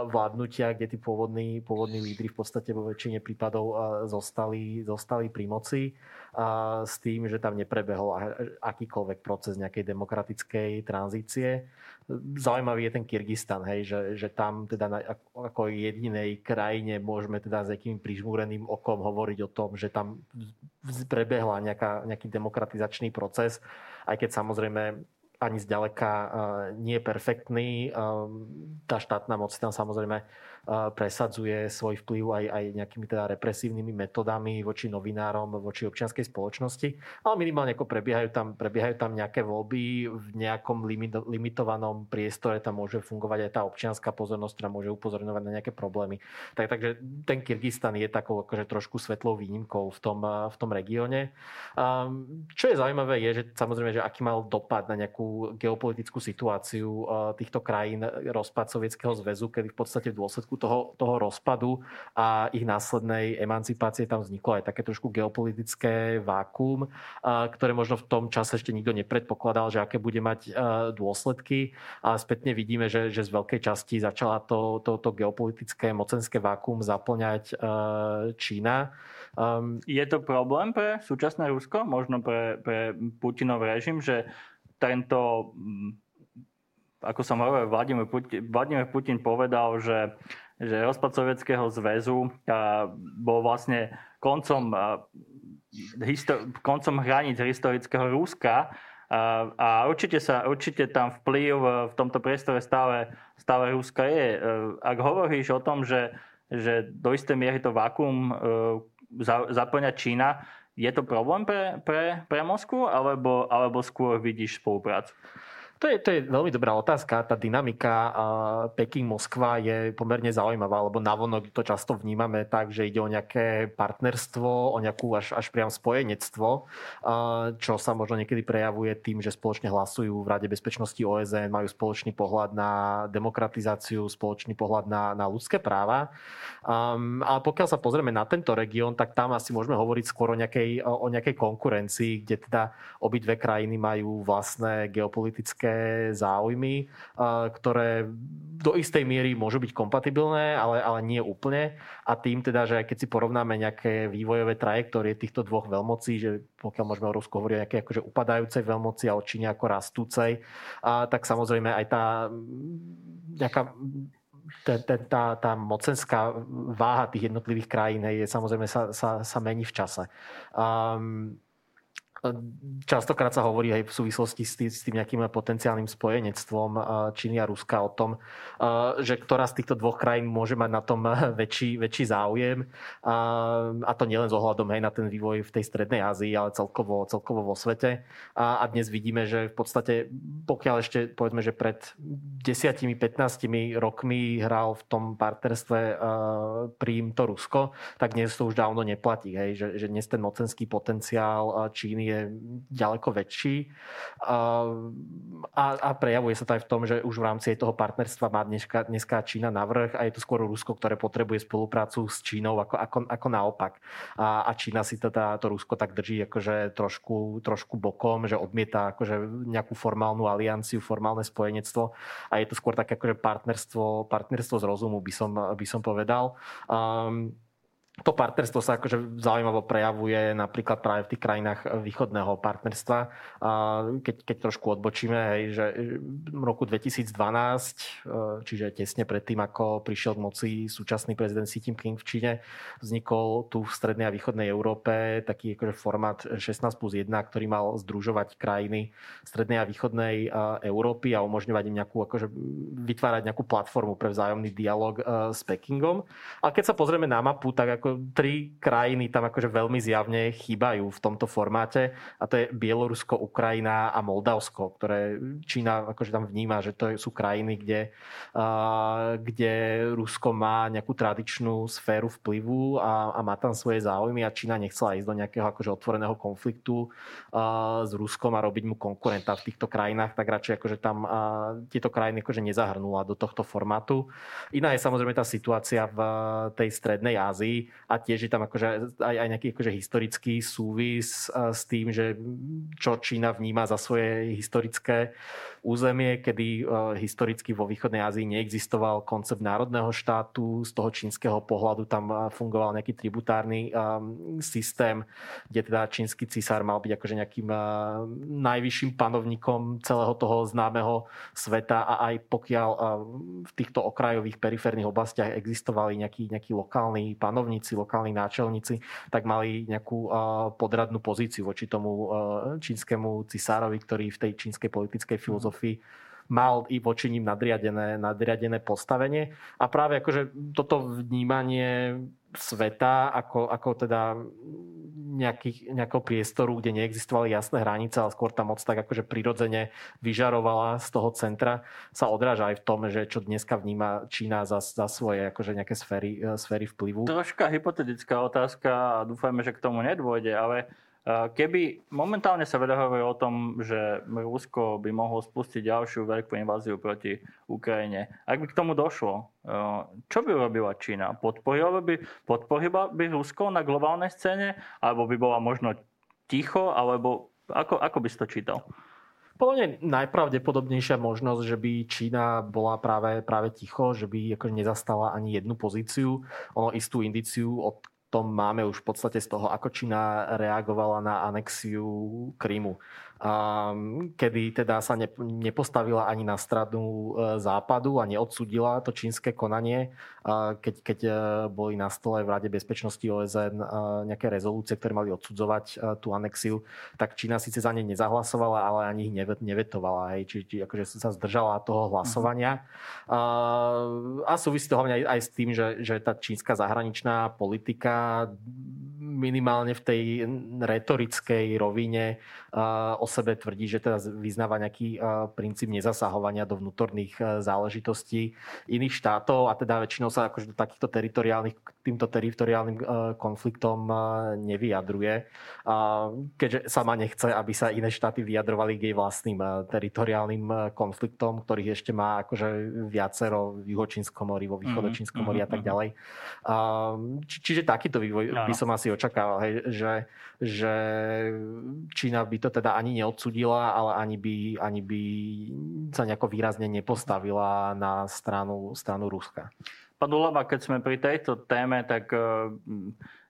vládnutia, kde tí pôvodní, pôvodní lídry v podstate vo väčšine prípadov zostali, zostali pri moci s tým, že tam neprebehol akýkoľvek proces nejakej demokratickej tranzície. Zaujímavý je ten Kyrgyzstan, hej, že, že tam teda na, ako jedinej krajine môžeme teda s nejakým prižmúreným okom hovoriť o tom, že tam prebehla nejaká, nejaký demokratizačný proces, aj keď samozrejme ani zďaleka nie je perfektný. Tá štátna moc tam samozrejme presadzuje svoj vplyv aj, aj nejakými teda represívnymi metodami voči novinárom, voči občianskej spoločnosti. Ale minimálne ako prebiehajú tam, prebiehajú tam nejaké voľby v nejakom limit, limitovanom priestore, tam môže fungovať aj tá občianská pozornosť, ktorá môže upozorňovať na nejaké problémy. Tak, takže ten Kyrgyzstan je takou akože trošku svetlou výnimkou v tom, v tom regióne. Čo je zaujímavé je, že samozrejme, že aký mal dopad na nejakú geopolitickú situáciu týchto krajín rozpad Sovietskeho zväzu, kedy v podstate v dôsledku toho, toho rozpadu a ich následnej emancipácie tam vzniklo aj také trošku geopolitické vákum, ktoré možno v tom čase ešte nikto nepredpokladal, že aké bude mať dôsledky. A spätne vidíme, že, že z veľkej časti začala to, to, to geopolitické mocenské vákum zaplňať Čína. Um, je to problém pre súčasné Rusko, možno pre, pre Putinov režim, že tento ako som hovoril, Vladimír Putin, Vladimír Putin povedal, že, že rozpad Sovietskeho zväzu bol vlastne koncom, koncom hraníc historického Ruska a, určite, sa, určite tam vplyv v tomto priestore stále, stále Ruska je. E, ak hovoríš o tom, že, že do istej miery to vákum e, zaplňa Čína, je to problém pre, pre, pre Moskvu, alebo, alebo skôr vidíš spoluprácu? To je, to je veľmi dobrá otázka. Tá dynamika Peking-Moskva je pomerne zaujímavá, lebo navonok to často vnímame tak, že ide o nejaké partnerstvo, o nejakú až, až priam spojenectvo, čo sa možno niekedy prejavuje tým, že spoločne hlasujú v Rade bezpečnosti OSN, majú spoločný pohľad na demokratizáciu, spoločný pohľad na, na ľudské práva. Um, ale pokiaľ sa pozrieme na tento región, tak tam asi môžeme hovoriť skôr o nejakej, o nejakej konkurencii, kde teda obidve krajiny majú vlastné geopolitické politické záujmy, ktoré do istej miery môžu byť kompatibilné, ale, ale nie úplne. A tým teda, že keď si porovnáme nejaké vývojové trajektórie týchto dvoch veľmocí, že pokiaľ môžeme o Rusku hovoriť o nejaké akože upadajúcej veľmoci a o Číne ako rastúcej, tak samozrejme aj tá nejaká tá, tá, tá mocenská váha tých jednotlivých krajín je samozrejme sa, sa, sa mení v čase. Um, Častokrát sa hovorí aj v súvislosti s tým, s tým nejakým potenciálnym spojenectvom Číny a Ruska o tom, že ktorá z týchto dvoch krajín môže mať na tom väčší, väčší záujem. A to nielen s ohľadom hej, na ten vývoj v tej strednej Ázii, ale celkovo, celkovo vo svete. A, a dnes vidíme, že v podstate, pokiaľ ešte povedzme, že pred 10-15 rokmi hral v tom partnerstve príjm to Rusko, tak dnes to už dávno neplatí. Hej, že, že dnes ten mocenský potenciál Číny je ďaleko väčší a, a prejavuje sa to aj v tom, že už v rámci toho partnerstva má dneska, dneska Čína navrh a je to skôr Rusko, ktoré potrebuje spoluprácu s Čínou ako, ako, ako naopak. A, a Čína si teda to Rusko tak drží akože trošku, trošku bokom, že odmieta akože nejakú formálnu alianciu, formálne spojenectvo a je to skôr také akože partnerstvo, partnerstvo z rozumu, by som, by som povedal. Um, to partnerstvo sa akože zaujímavo prejavuje napríklad práve v tých krajinách východného partnerstva. Keď, keď trošku odbočíme, hej, že v roku 2012, e, čiže tesne predtým, ako prišiel k moci súčasný prezident Xi Jinping v Číne, vznikol tu v strednej a východnej Európe taký akože formát 16 plus 1, ktorý mal združovať krajiny strednej a východnej e, Európy a umožňovať im nejakú, akože vytvárať nejakú platformu pre vzájomný dialog e, s Pekingom. A keď sa pozrieme na mapu, tak ako ako tri krajiny tam akože veľmi zjavne chýbajú v tomto formáte a to je Bielorusko, Ukrajina a Moldavsko, ktoré Čína akože tam vníma, že to sú krajiny, kde, uh, kde Rusko má nejakú tradičnú sféru vplyvu a, a má tam svoje záujmy a Čína nechcela ísť do nejakého akože otvoreného konfliktu uh, s Ruskom a robiť mu konkurenta v týchto krajinách, tak radšej akože tam uh, tieto krajiny akože nezahrnula do tohto formátu. Iná je samozrejme tá situácia v tej strednej Ázii, a tiež je tam akože aj, aj nejaký akože historický súvis s tým, že čo Čína vníma za svoje historické územie, kedy historicky vo východnej Ázii neexistoval koncept národného štátu. Z toho čínskeho pohľadu tam fungoval nejaký tributárny systém, kde teda čínsky cisár mal byť akože nejakým najvyšším panovníkom celého toho známeho sveta a aj pokiaľ v týchto okrajových periférnych oblastiach existovali nejakí, nejakí lokálni panovníci, lokálni náčelníci, tak mali nejakú podradnú pozíciu voči tomu čínskemu cisárovi, ktorý v tej čínskej politickej filozofii mal i voči ním nadriadené, nadriadené postavenie. A práve akože toto vnímanie sveta ako, ako teda nejakých, nejakého priestoru, kde neexistovali jasné hranice, ale skôr tá moc tak akože prirodzene vyžarovala z toho centra, sa odráža aj v tom, že čo dneska vníma Čína za, za svoje akože nejaké sféry, sféry vplyvu. Troška hypotetická otázka a dúfajme, že k tomu nedôjde, ale Keby momentálne sa veda hovorí o tom, že Rusko by mohlo spustiť ďalšiu veľkú inváziu proti Ukrajine, ak by k tomu došlo, čo by robila Čína? Podporila by, podporila by Rusko na globálnej scéne? Alebo by bola možno ticho? Alebo ako, ako by si to čítal? Podľa najpravdepodobnejšia možnosť, že by Čína bola práve, práve ticho, že by ako nezastala ani jednu pozíciu. Ono istú indiciu od tom máme už v podstate z toho, ako Čína reagovala na anexiu Kedy teda sa nepostavila ani na stranu e, západu a neodsudila to čínske konanie, keď, keď e, boli na stole v Rade bezpečnosti OSN e, nejaké rezolúcie, ktoré mali odsudzovať tú anexiu, tak Čína síce za ne nezahlasovala, ale ani ich nevetovala. Hej. Čiže či, akože sa zdržala toho hlasovania. A súvisí to hlavne aj, aj s tým, že, že tá čínska zahraničná politika minimálne v tej retorickej rovine o sebe tvrdí, že teda vyznáva nejaký princíp nezasahovania do vnútorných záležitostí iných štátov a teda väčšinou sa akože do takýchto teritoriálnych, týmto teritoriálnym konfliktom nevyjadruje. Keďže sama nechce, aby sa iné štáty vyjadrovali k jej vlastným teritoriálnym konfliktom, ktorých ešte má akože viacero v Juhočínskom mori, vo Východočínskom mori a tak mhm, ďalej. Či, čiže takýto vývoj by som asi očakával, hej, že, že Čína by to teda ani neodsudila, ale ani by, ani by sa nejako výrazne nepostavila na stranu, stranu Ruska. Pán Ulava, keď sme pri tejto téme, tak uh,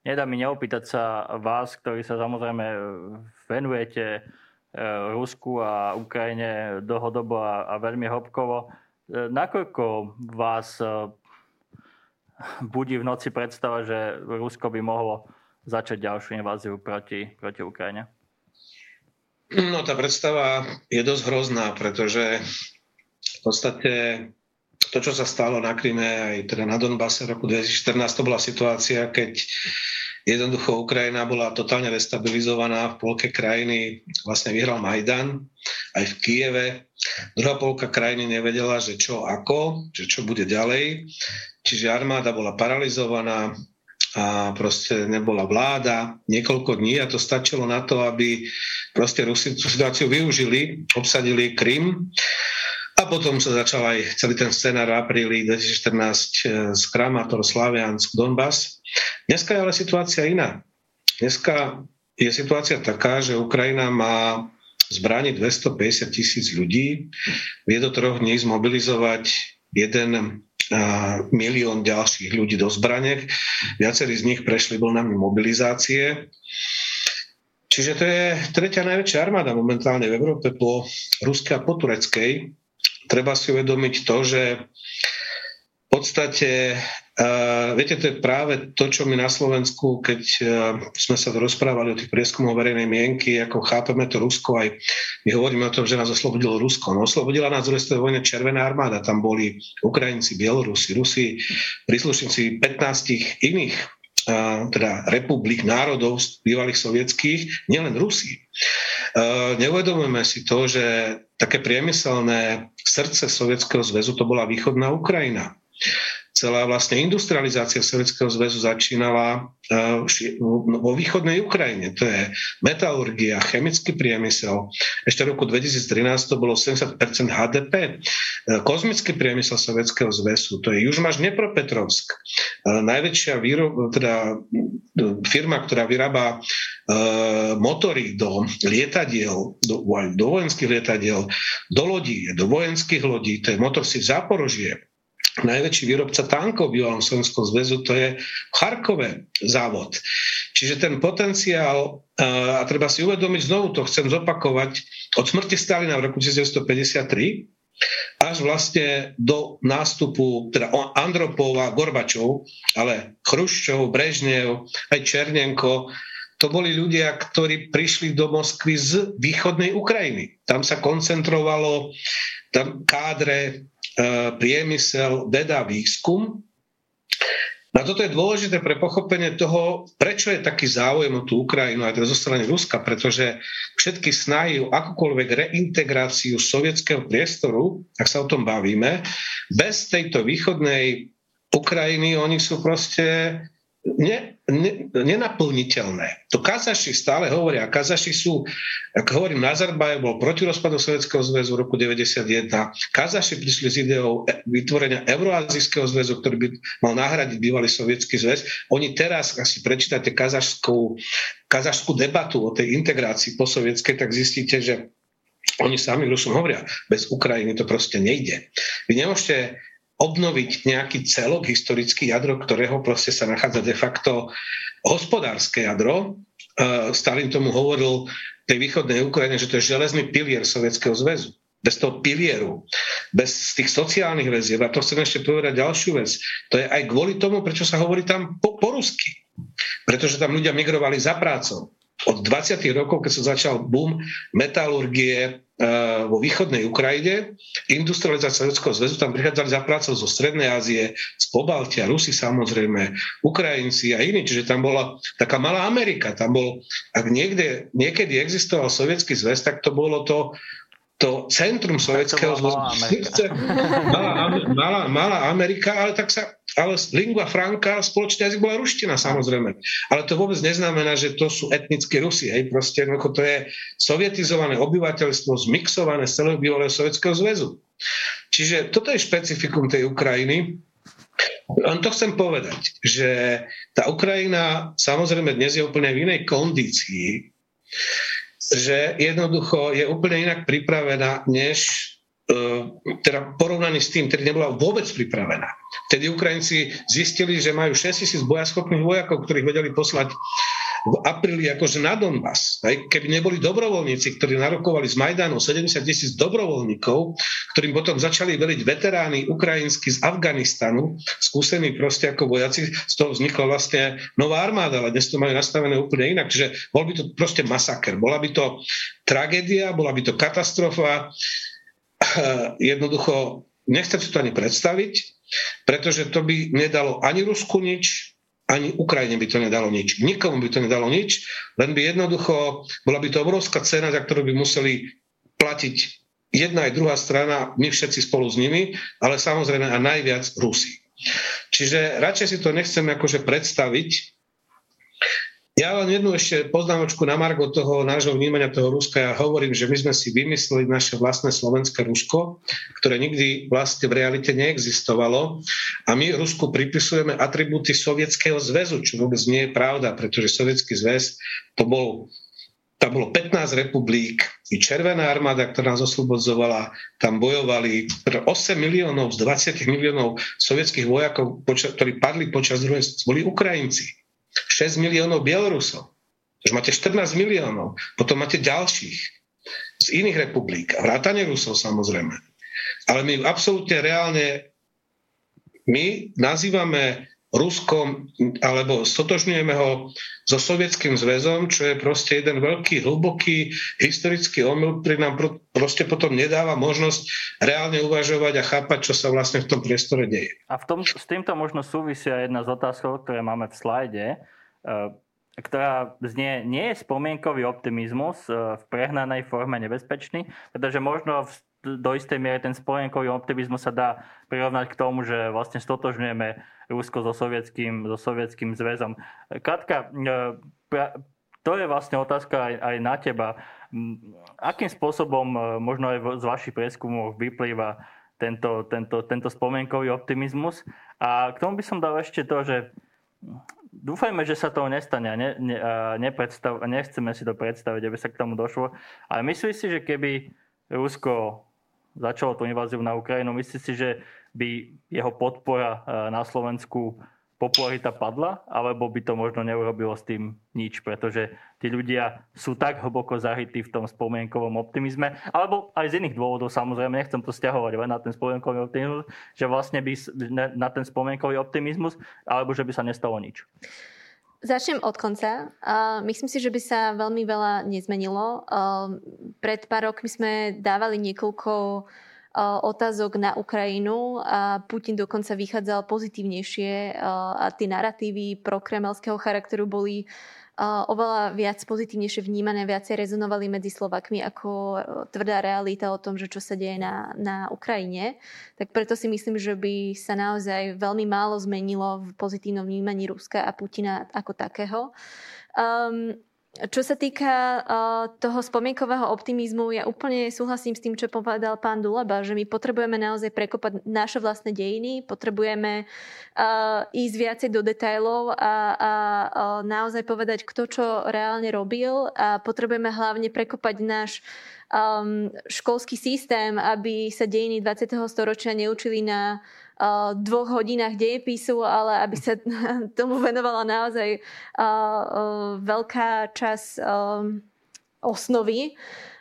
nedá mi neopýtať sa vás, ktorí sa samozrejme venujete uh, Rusku a Ukrajine dlhodobo a, a veľmi hĺbkovo. Nakoľko vás budí v noci predstava, že Rusko by mohlo začať ďalšiu inváziu proti, proti Ukrajine? No tá predstava je dosť hrozná, pretože v podstate to, čo sa stalo na Kryme aj teda na Donbase v roku 2014, to bola situácia, keď jednoducho Ukrajina bola totálne destabilizovaná, v polke krajiny vlastne vyhral Majdan, aj v Kieve. Druhá polka krajiny nevedela, že čo ako, že čo bude ďalej. Čiže armáda bola paralizovaná, a proste nebola vláda niekoľko dní a to stačilo na to, aby proste Rusi tú situáciu využili, obsadili Krym a potom sa začal aj celý ten scenár v apríli 2014 z Kramator, Slaviansk, Donbass. Dneska je ale situácia iná. Dneska je situácia taká, že Ukrajina má zbrániť 250 tisíc ľudí, vie do troch dní zmobilizovať jeden milión ďalších ľudí do zbranek. Viacerí z nich prešli vlnami mobilizácie. Čiže to je tretia najväčšia armáda momentálne v Európe po ruskej a po tureckej. Treba si uvedomiť to, že v podstate Uh, viete, to je práve to, čo my na Slovensku, keď uh, sme sa rozprávali o tých prieskumoch verejnej mienky, ako chápeme to Rusko, aj my hovoríme o tom, že nás oslobodilo Rusko. No oslobodila nás v vojne Červená armáda, tam boli Ukrajinci, Bielorusi, Rusi, príslušníci 15 iných uh, teda republik, národov bývalých sovietských, nielen Rusi. Uh, neuvedomujeme si to, že také priemyselné srdce Sovietskeho zväzu to bola východná Ukrajina celá vlastne industrializácia Sovjetského zväzu začínala uh, vo východnej Ukrajine. To je metalurgia, chemický priemysel. Ešte v roku 2013 to bolo 70% HDP. Uh, kozmický priemysel Sovjetského zväzu, to je Južmaž Dnepropetrovsk. Uh, najväčšia výrob, teda firma, ktorá vyrába motory do lietadiel, do, do vojenských lietadiel, do lodí, do vojenských lodí, to je motor si v Záporožie najväčší výrobca tankov bývalom Slovenskom zväzu, to je v Charkove závod. Čiže ten potenciál, a treba si uvedomiť, znovu to chcem zopakovať, od smrti Stalina v roku 1953 až vlastne do nástupu teda Andropova, Gorbačov, ale Chruščov, Brežnev, aj Černenko, to boli ľudia, ktorí prišli do Moskvy z východnej Ukrajiny. Tam sa koncentrovalo tam kádre, priemysel, veda, výskum. A toto je dôležité pre pochopenie toho, prečo je taký záujem o tú Ukrajinu aj zo strany Ruska, pretože všetky snahy o akúkoľvek reintegráciu sovietského priestoru, ak sa o tom bavíme, bez tejto východnej Ukrajiny oni sú proste ne, ne, nenaplniteľné. To Kazaši stále hovoria. Kazaši sú, ako hovorím, Nazarbajev bol proti rozpadu Sovjetského zväzu v roku 91. Kazaši prišli s ideou vytvorenia Euroazijského zväzu, ktorý by mal nahradiť bývalý Sovietský zväz. Oni teraz, ak si prečítate kazašskú, kazašskú debatu o tej integrácii po sovietskej, tak zistíte, že oni sami Rusom hovoria, bez Ukrajiny to proste nejde. Vy nemôžete obnoviť nejaký celok, historický jadro, ktorého proste sa nachádza de facto hospodárske jadro. E, Stalin tomu hovoril tej východnej Ukrajine, že to je železný pilier Sovietskeho zväzu. Bez toho pilieru, bez tých sociálnych väzieb, a to chcem ešte povedať ďalšiu vec, to je aj kvôli tomu, prečo sa hovorí tam po, po rusky. Pretože tam ľudia migrovali za prácou od 20. rokov, keď sa začal boom metalurgie e, vo východnej Ukrajine, industrializácia Sovjetského zväzu, tam prichádzali za prácou zo Strednej Ázie, z Pobaltia, Rusi samozrejme, Ukrajinci a iní, čiže tam bola taká malá Amerika, tam bol, ak niekde, niekedy existoval Sovietský zväz, tak to bolo to, to centrum Sovietského zväzu. Malá, malá, malá Amerika, ale tak sa ale lingua franca, spoločný jazyk bola ruština samozrejme. Ale to vôbec neznamená, že to sú etnické Rusi. Hej. Proste jednoducho to je sovietizované obyvateľstvo zmixované z celého bývalého Sovietskeho zväzu. Čiže toto je špecifikum tej Ukrajiny. Len to chcem povedať, že tá Ukrajina samozrejme dnes je úplne v inej kondícii, že jednoducho je úplne inak pripravená, než teda porovnaní s tým, ktorý nebola vôbec pripravená. Vtedy Ukrajinci zistili, že majú 6 tisíc bojaschopných vojakov, ktorých vedeli poslať v apríli akože na Donbass. Keby neboli dobrovoľníci, ktorí narokovali z Majdanu 70 tisíc dobrovoľníkov, ktorým potom začali veliť veteráni ukrajinsky z Afganistanu, skúsení proste ako vojaci, z toho vznikla vlastne nová armáda, ale dnes to majú nastavené úplne inak. Čiže bol by to proste masaker, bola by to tragédia, bola by to katastrofa, jednoducho nechcem si to ani predstaviť, pretože to by nedalo ani Rusku nič, ani Ukrajine by to nedalo nič. Nikomu by to nedalo nič, len by jednoducho, bola by to obrovská cena, za ktorú by museli platiť jedna aj druhá strana, my všetci spolu s nimi, ale samozrejme a najviac Rusi. Čiže radšej si to nechcem akože predstaviť, ja len jednu ešte poznámočku na Margo toho nášho vnímania toho Ruska. Ja hovorím, že my sme si vymysleli naše vlastné slovenské Rusko, ktoré nikdy vlastne v realite neexistovalo. A my Rusku pripisujeme atribúty Sovietskeho zväzu, čo vôbec nie je pravda, pretože Sovietský zväz to bol tam bolo 15 republik, i Červená armáda, ktorá nás oslobodzovala, tam bojovali 8 miliónov z 20 miliónov sovietských vojakov, ktorí padli počas druhej, boli Ukrajinci. 6 miliónov Bielorusov. Takže máte 14 miliónov. Potom máte ďalších z iných republik. Vrátane Rusov samozrejme. Ale my absolútne reálne my nazývame Ruskom, alebo stotožňujeme ho so Sovietským zväzom, čo je proste jeden veľký, hlboký historický omyl, ktorý nám proste potom nedáva možnosť reálne uvažovať a chápať, čo sa vlastne v tom priestore deje. A v tom, s týmto možno súvisia jedna z otázkov, ktoré máme v slajde, e, ktorá znie, nie je spomienkový optimizmus e, v prehnanej forme nebezpečný, pretože možno v do istej miery ten spojenkový optimizmus sa dá prirovnať k tomu, že vlastne stotožňujeme Rusko so sovietským, so sovietským zväzom. Katka, e, to je vlastne otázka aj, aj na teba. Akým spôsobom, e, možno aj z vašich prieskumov, vyplýva tento, tento, tento spomienkový optimizmus? A k tomu by som dal ešte to, že dúfajme, že sa toho nestane a ne, ne, nepredstav, nechceme si to predstaviť, aby sa k tomu došlo. Ale myslíš si, že keby Rusko začalo tú inváziu na Ukrajinu, myslíte si, že by jeho podpora e, na Slovensku popularita padla, alebo by to možno neurobilo s tým nič, pretože tí ľudia sú tak hlboko zahytí v tom spomienkovom optimizme, alebo aj z iných dôvodov, samozrejme, nechcem to stiahovať len na ten spomienkový optimizmus, že vlastne by na ten spomienkový optimizmus, alebo že by sa nestalo nič. Začnem od konca. Myslím si, že by sa veľmi veľa nezmenilo. Pred pár rokmi sme dávali niekoľko otázok na Ukrajinu a Putin dokonca vychádzal pozitívnejšie a tie narratívy prokremelského charakteru boli oveľa viac pozitívnejšie vnímané, viacej rezonovali medzi Slovakmi ako e, tvrdá realita o tom, že čo sa deje na, na Ukrajine. Tak preto si myslím, že by sa naozaj veľmi málo zmenilo v pozitívnom vnímaní Ruska a Putina ako takého. Um, čo sa týka uh, toho spomienkového optimizmu, ja úplne súhlasím s tým, čo povedal pán Dulaba, že my potrebujeme naozaj prekopať naše vlastné dejiny, potrebujeme uh, ísť viacej do detajlov a, a uh, naozaj povedať, kto čo reálne robil a potrebujeme hlavne prekopať náš um, školský systém, aby sa dejiny 20. storočia neučili na dvoch hodinách dejepisu, ale aby sa tomu venovala naozaj veľká časť osnovy,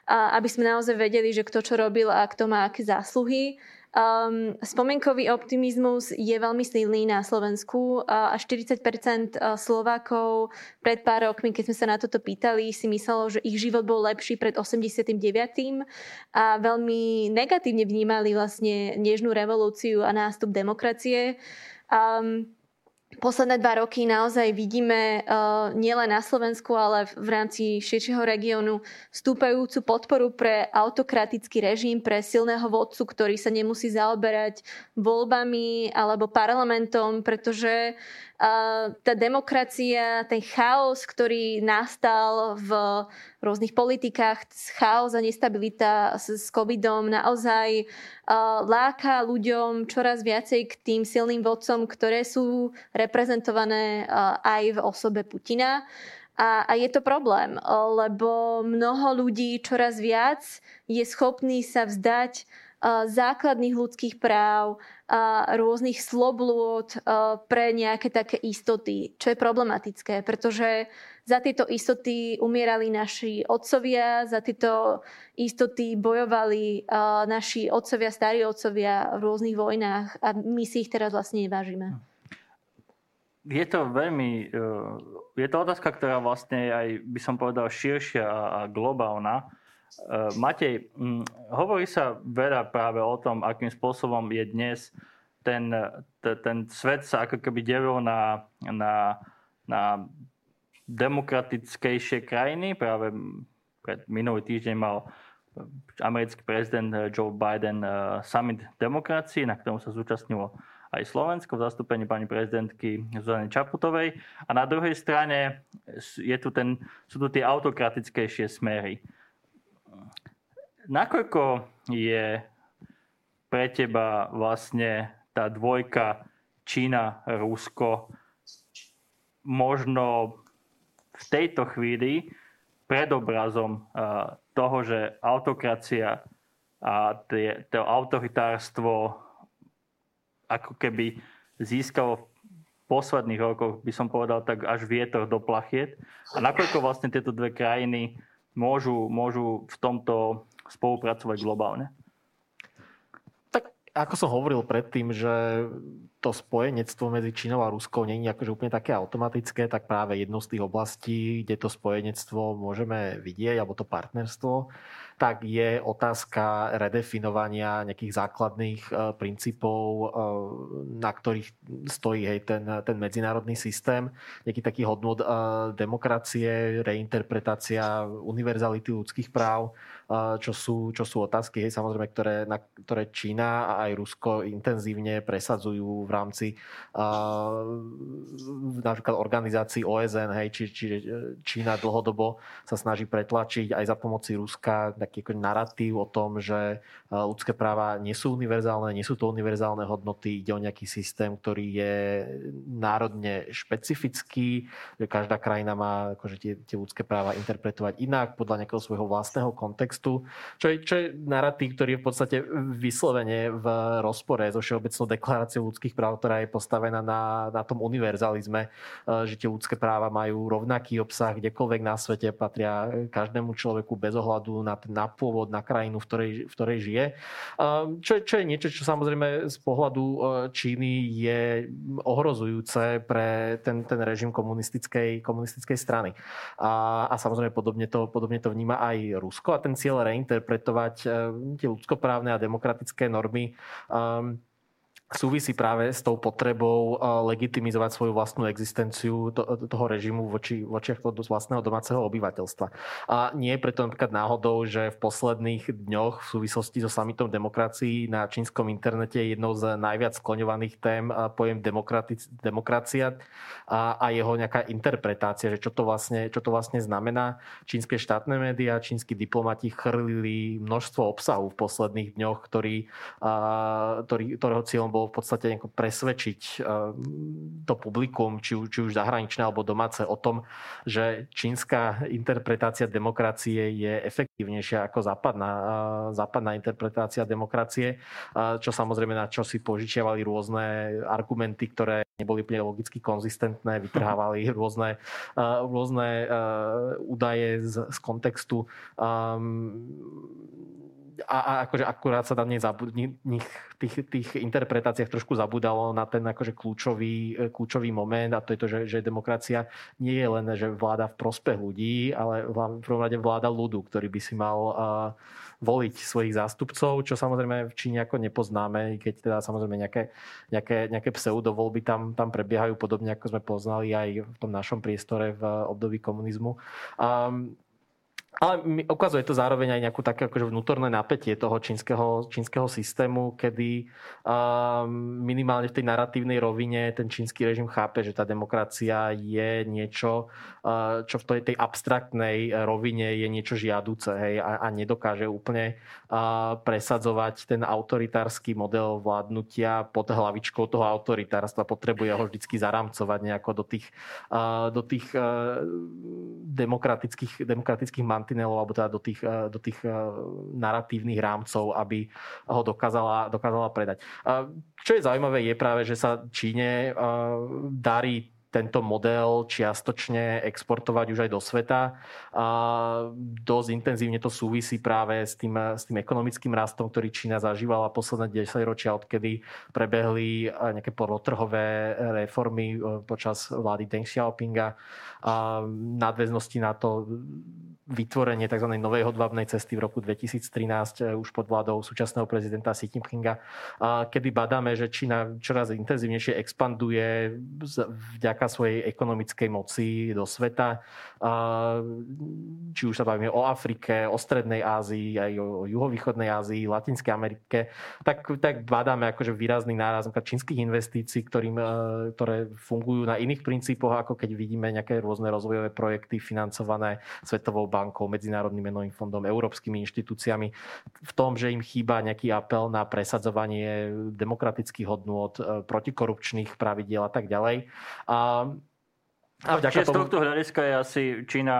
aby sme naozaj vedeli, že kto čo robil a kto má aké zásluhy. Um, spomienkový optimizmus je veľmi silný na Slovensku. Uh, až 40% Slovákov pred pár rokmi, keď sme sa na toto pýtali, si myslelo, že ich život bol lepší pred 89. a veľmi negatívne vnímali vlastne nežnú revolúciu a nástup demokracie. Um, posledné dva roky naozaj vidíme uh, nielen na Slovensku, ale v, v rámci širšieho regiónu stúpajúcu podporu pre autokratický režim, pre silného vodcu, ktorý sa nemusí zaoberať voľbami alebo parlamentom, pretože tá demokracia, ten chaos, ktorý nastal v rôznych politikách, chaos a nestabilita s, covidom naozaj láka ľuďom čoraz viacej k tým silným vodcom, ktoré sú reprezentované aj v osobe Putina. A, a je to problém, lebo mnoho ľudí čoraz viac je schopný sa vzdať základných ľudských práv, rôznych slobôd pre nejaké také istoty, čo je problematické, pretože za tieto istoty umierali naši otcovia, za tieto istoty bojovali naši otcovia, starí otcovia v rôznych vojnách a my si ich teraz vlastne nevážime. Je to veľmi, e, je to otázka, ktorá vlastne aj by som povedal širšia a globálna Matej, hm, hovorí sa veľa práve o tom, akým spôsobom je dnes ten, ten svet sa ako keby delil na, na, na demokratickejšie krajiny. Práve pred minulý týždeň mal americký prezident Joe Biden uh, summit demokracii, na ktorom sa zúčastnilo aj Slovensko v zastúpení pani prezidentky Zuzany Čaputovej. A na druhej strane je tu ten, sú tu tie autokratickejšie smery nakoľko je pre teba vlastne tá dvojka Čína, Rusko možno v tejto chvíli predobrazom toho, že autokracia a tie, to autoritárstvo ako keby získalo v posledných rokoch, by som povedal tak až vietor do plachiet. A nakoľko vlastne tieto dve krajiny môžu, môžu v tomto spolupracovať globálne? Tak ako som hovoril predtým, že to spojenectvo medzi Čínou a Ruskou je akože úplne také automatické, tak práve jednou z tých oblastí, kde to spojenectvo môžeme vidieť, alebo to partnerstvo, tak je otázka redefinovania nejakých základných e, princípov, e, na ktorých stojí hej, ten, ten medzinárodný systém, nejaký taký hodnot e, demokracie, reinterpretácia univerzality ľudských práv, čo sú, čo sú otázky, hej, samozrejme, ktoré, na, ktoré Čína a aj Rusko intenzívne presadzujú v rámci uh, napríklad organizácií OSN, hej, či, či Čína dlhodobo sa snaží pretlačiť aj za pomoci Ruska taký ako narratív o tom, že ľudské práva nie sú univerzálne, nie sú to univerzálne hodnoty, ide o nejaký systém, ktorý je národne špecifický, že každá krajina má akože tie, tie ľudské práva interpretovať inak podľa nejakého svojho vlastného kontextu kontextu, čo je, čo je narratív, ktorý je v podstate vyslovene v rozpore so Všeobecnou deklaráciou ľudských práv, ktorá je postavená na, na tom univerzalizme, že tie ľudské práva majú rovnaký obsah kdekoľvek na svete, patria každému človeku bez ohľadu na, na pôvod, na krajinu, v ktorej, v ktorej žije. Čo, čo je niečo, čo samozrejme z pohľadu Číny je ohrozujúce pre ten, ten režim komunistickej, komunistickej strany. A, a samozrejme podobne to, podobne to vníma aj Rusko a ten cieľ reinterpretovať tie ľudskoprávne a demokratické normy um, súvisí práve s tou potrebou eh, legitimizovať svoju vlastnú existenciu toho režimu voči, voči vlastného domáceho obyvateľstva. A nie je preto napríklad náhodou, že v posledných dňoch v súvislosti so samitom demokracií na čínskom internete je jednou z najviac skloňovaných tém eh, pojem demokracia a, a jeho nejaká interpretácia, že čo to, vlastne, čo to vlastne znamená. Čínske štátne médiá, čínsky diplomati chrlili množstvo obsahu v posledných dňoch, ktorý, a, ktorý, ktorého cieľom bolo v podstate presvedčiť eh, to publikum, či, či už zahraničné alebo domáce, o tom, že čínska interpretácia demokracie je efektívnejšia ako západná, eh, západná interpretácia demokracie, eh, čo samozrejme na čo si požičiavali rôzne argumenty, ktoré neboli úplne logicky konzistentné, vytrhávali rôzne, rôzne údaje z, z kontextu. Um, a, a akože akurát sa tam nich, tých, tých interpretáciách trošku zabudalo na ten akože kľúčový, e, kľúčový moment a to je to, že, že demokracia nie je len, že vláda v prospech ľudí, ale v prvom rade vláda ľudu, ktorý by si mal uh, voliť svojich zástupcov, čo samozrejme v Číne ako nepoznáme, keď teda samozrejme nejaké, nejaké, nejaké pseudovoľby tam, tam prebiehajú podobne, ako sme poznali aj v tom našom priestore v období komunizmu. Um, ale ukazuje to zároveň aj nejakú také akože vnútorné napätie toho čínskeho, čínskeho systému, kedy uh, minimálne v tej narratívnej rovine ten čínsky režim chápe, že tá demokracia je niečo, uh, čo v tej, tej abstraktnej rovine je niečo žiaduce hej, a, a nedokáže úplne uh, presadzovať ten autoritársky model vládnutia pod hlavičkou toho autoritárstva. Potrebuje ho vždy zaramcovať nejako do tých, uh, do tých uh, demokratických, demokratických mantinelov alebo teda do tých, eh, do tých eh, narratívnych rámcov, aby ho dokázala, dokázala predať. Čo je zaujímavé je práve, že sa Číne eh, darí tento model čiastočne exportovať už aj do sveta. A dosť intenzívne to súvisí práve s tým, s tým ekonomickým rastom, ktorý Čína zažívala posledné 10 ročia, odkedy prebehli nejaké polotrhové reformy počas vlády Deng Xiaopinga. A nadväznosti na to vytvorenie tzv. novej hodvábnej cesty v roku 2013 eh, už pod vládou súčasného prezidenta Xi Jinpinga, kedy badáme, že Čína čoraz intenzívnejšie expanduje vďaka svojej ekonomickej moci do sveta. Či už sa bavíme o Afrike, o Strednej Ázii, aj o juhovýchodnej Ázii, Latinskej Amerike, tak, tak badáme akože výrazný náraz čínskych investícií, ktorým, eh, ktoré fungujú na iných princípoch, ako keď vidíme nejaké rôzne rozvojové projekty financované Svetovou bankou, Medzinárodným menovým fondom, európskymi inštitúciami v tom, že im chýba nejaký apel na presadzovanie demokratických hodnôt, e, protikorupčných pravidiel a tak ďalej. A, a vďaka Čiže tomu... z tohto hľadiska je asi Čína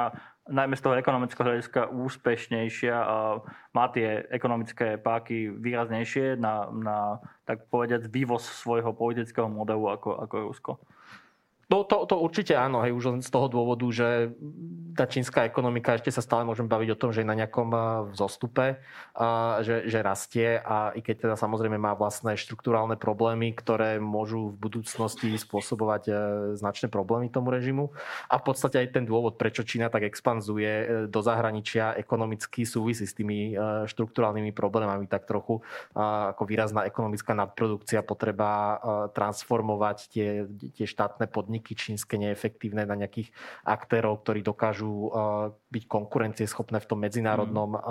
najmä z toho ekonomického hľadiska úspešnejšia a má tie ekonomické páky výraznejšie na, na tak povedať, vývoz svojho politického modelu ako, ako Rusko. No to, to určite áno, hej, už len z toho dôvodu, že tá čínska ekonomika, ešte sa stále môžeme baviť o tom, že je na nejakom vzostupe, a že, že rastie a i keď teda samozrejme má vlastné štruktúrálne problémy, ktoré môžu v budúcnosti spôsobovať e, značné problémy tomu režimu. A v podstate aj ten dôvod, prečo Čína tak expanzuje do zahraničia ekonomicky súvisí s tými štruktúrálnymi problémami, tak trochu ako výrazná ekonomická nadprodukcia, potreba transformovať tie, tie štátne podniky podniky čínske neefektívne na nejakých aktérov, ktorí dokážu eh, byť konkurencieschopné v tom medzinárodnom mm.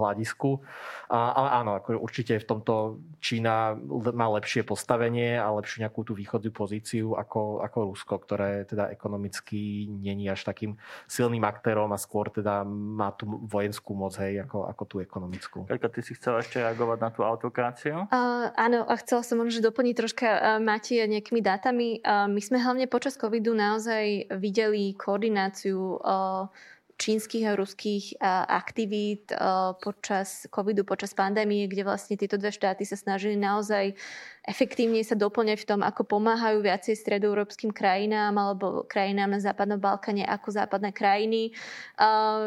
hľadisku. Ale áno, ako určite v tomto Čína má lepšie postavenie a lepšiu nejakú tú východnú pozíciu ako, ako Rusko, ktoré teda ekonomicky není až takým silným aktérom a skôr teda má tú vojenskú moc, hej, ako, ako tú ekonomickú. Kaďka, ty si chcela ešte reagovať na tú autokraciu? Uh, áno, a chcela som možno doplniť troška uh, Mati nejakými dátami. Uh, my sme hlavne počas covidu naozaj videli koordináciu uh, čínskych a ruských aktivít počas covidu, počas pandémie, kde vlastne tieto dve štáty sa snažili naozaj efektívne sa doplňať v tom, ako pomáhajú viacej stredoeurópskym krajinám alebo krajinám na západnom Balkáne ako západné krajiny.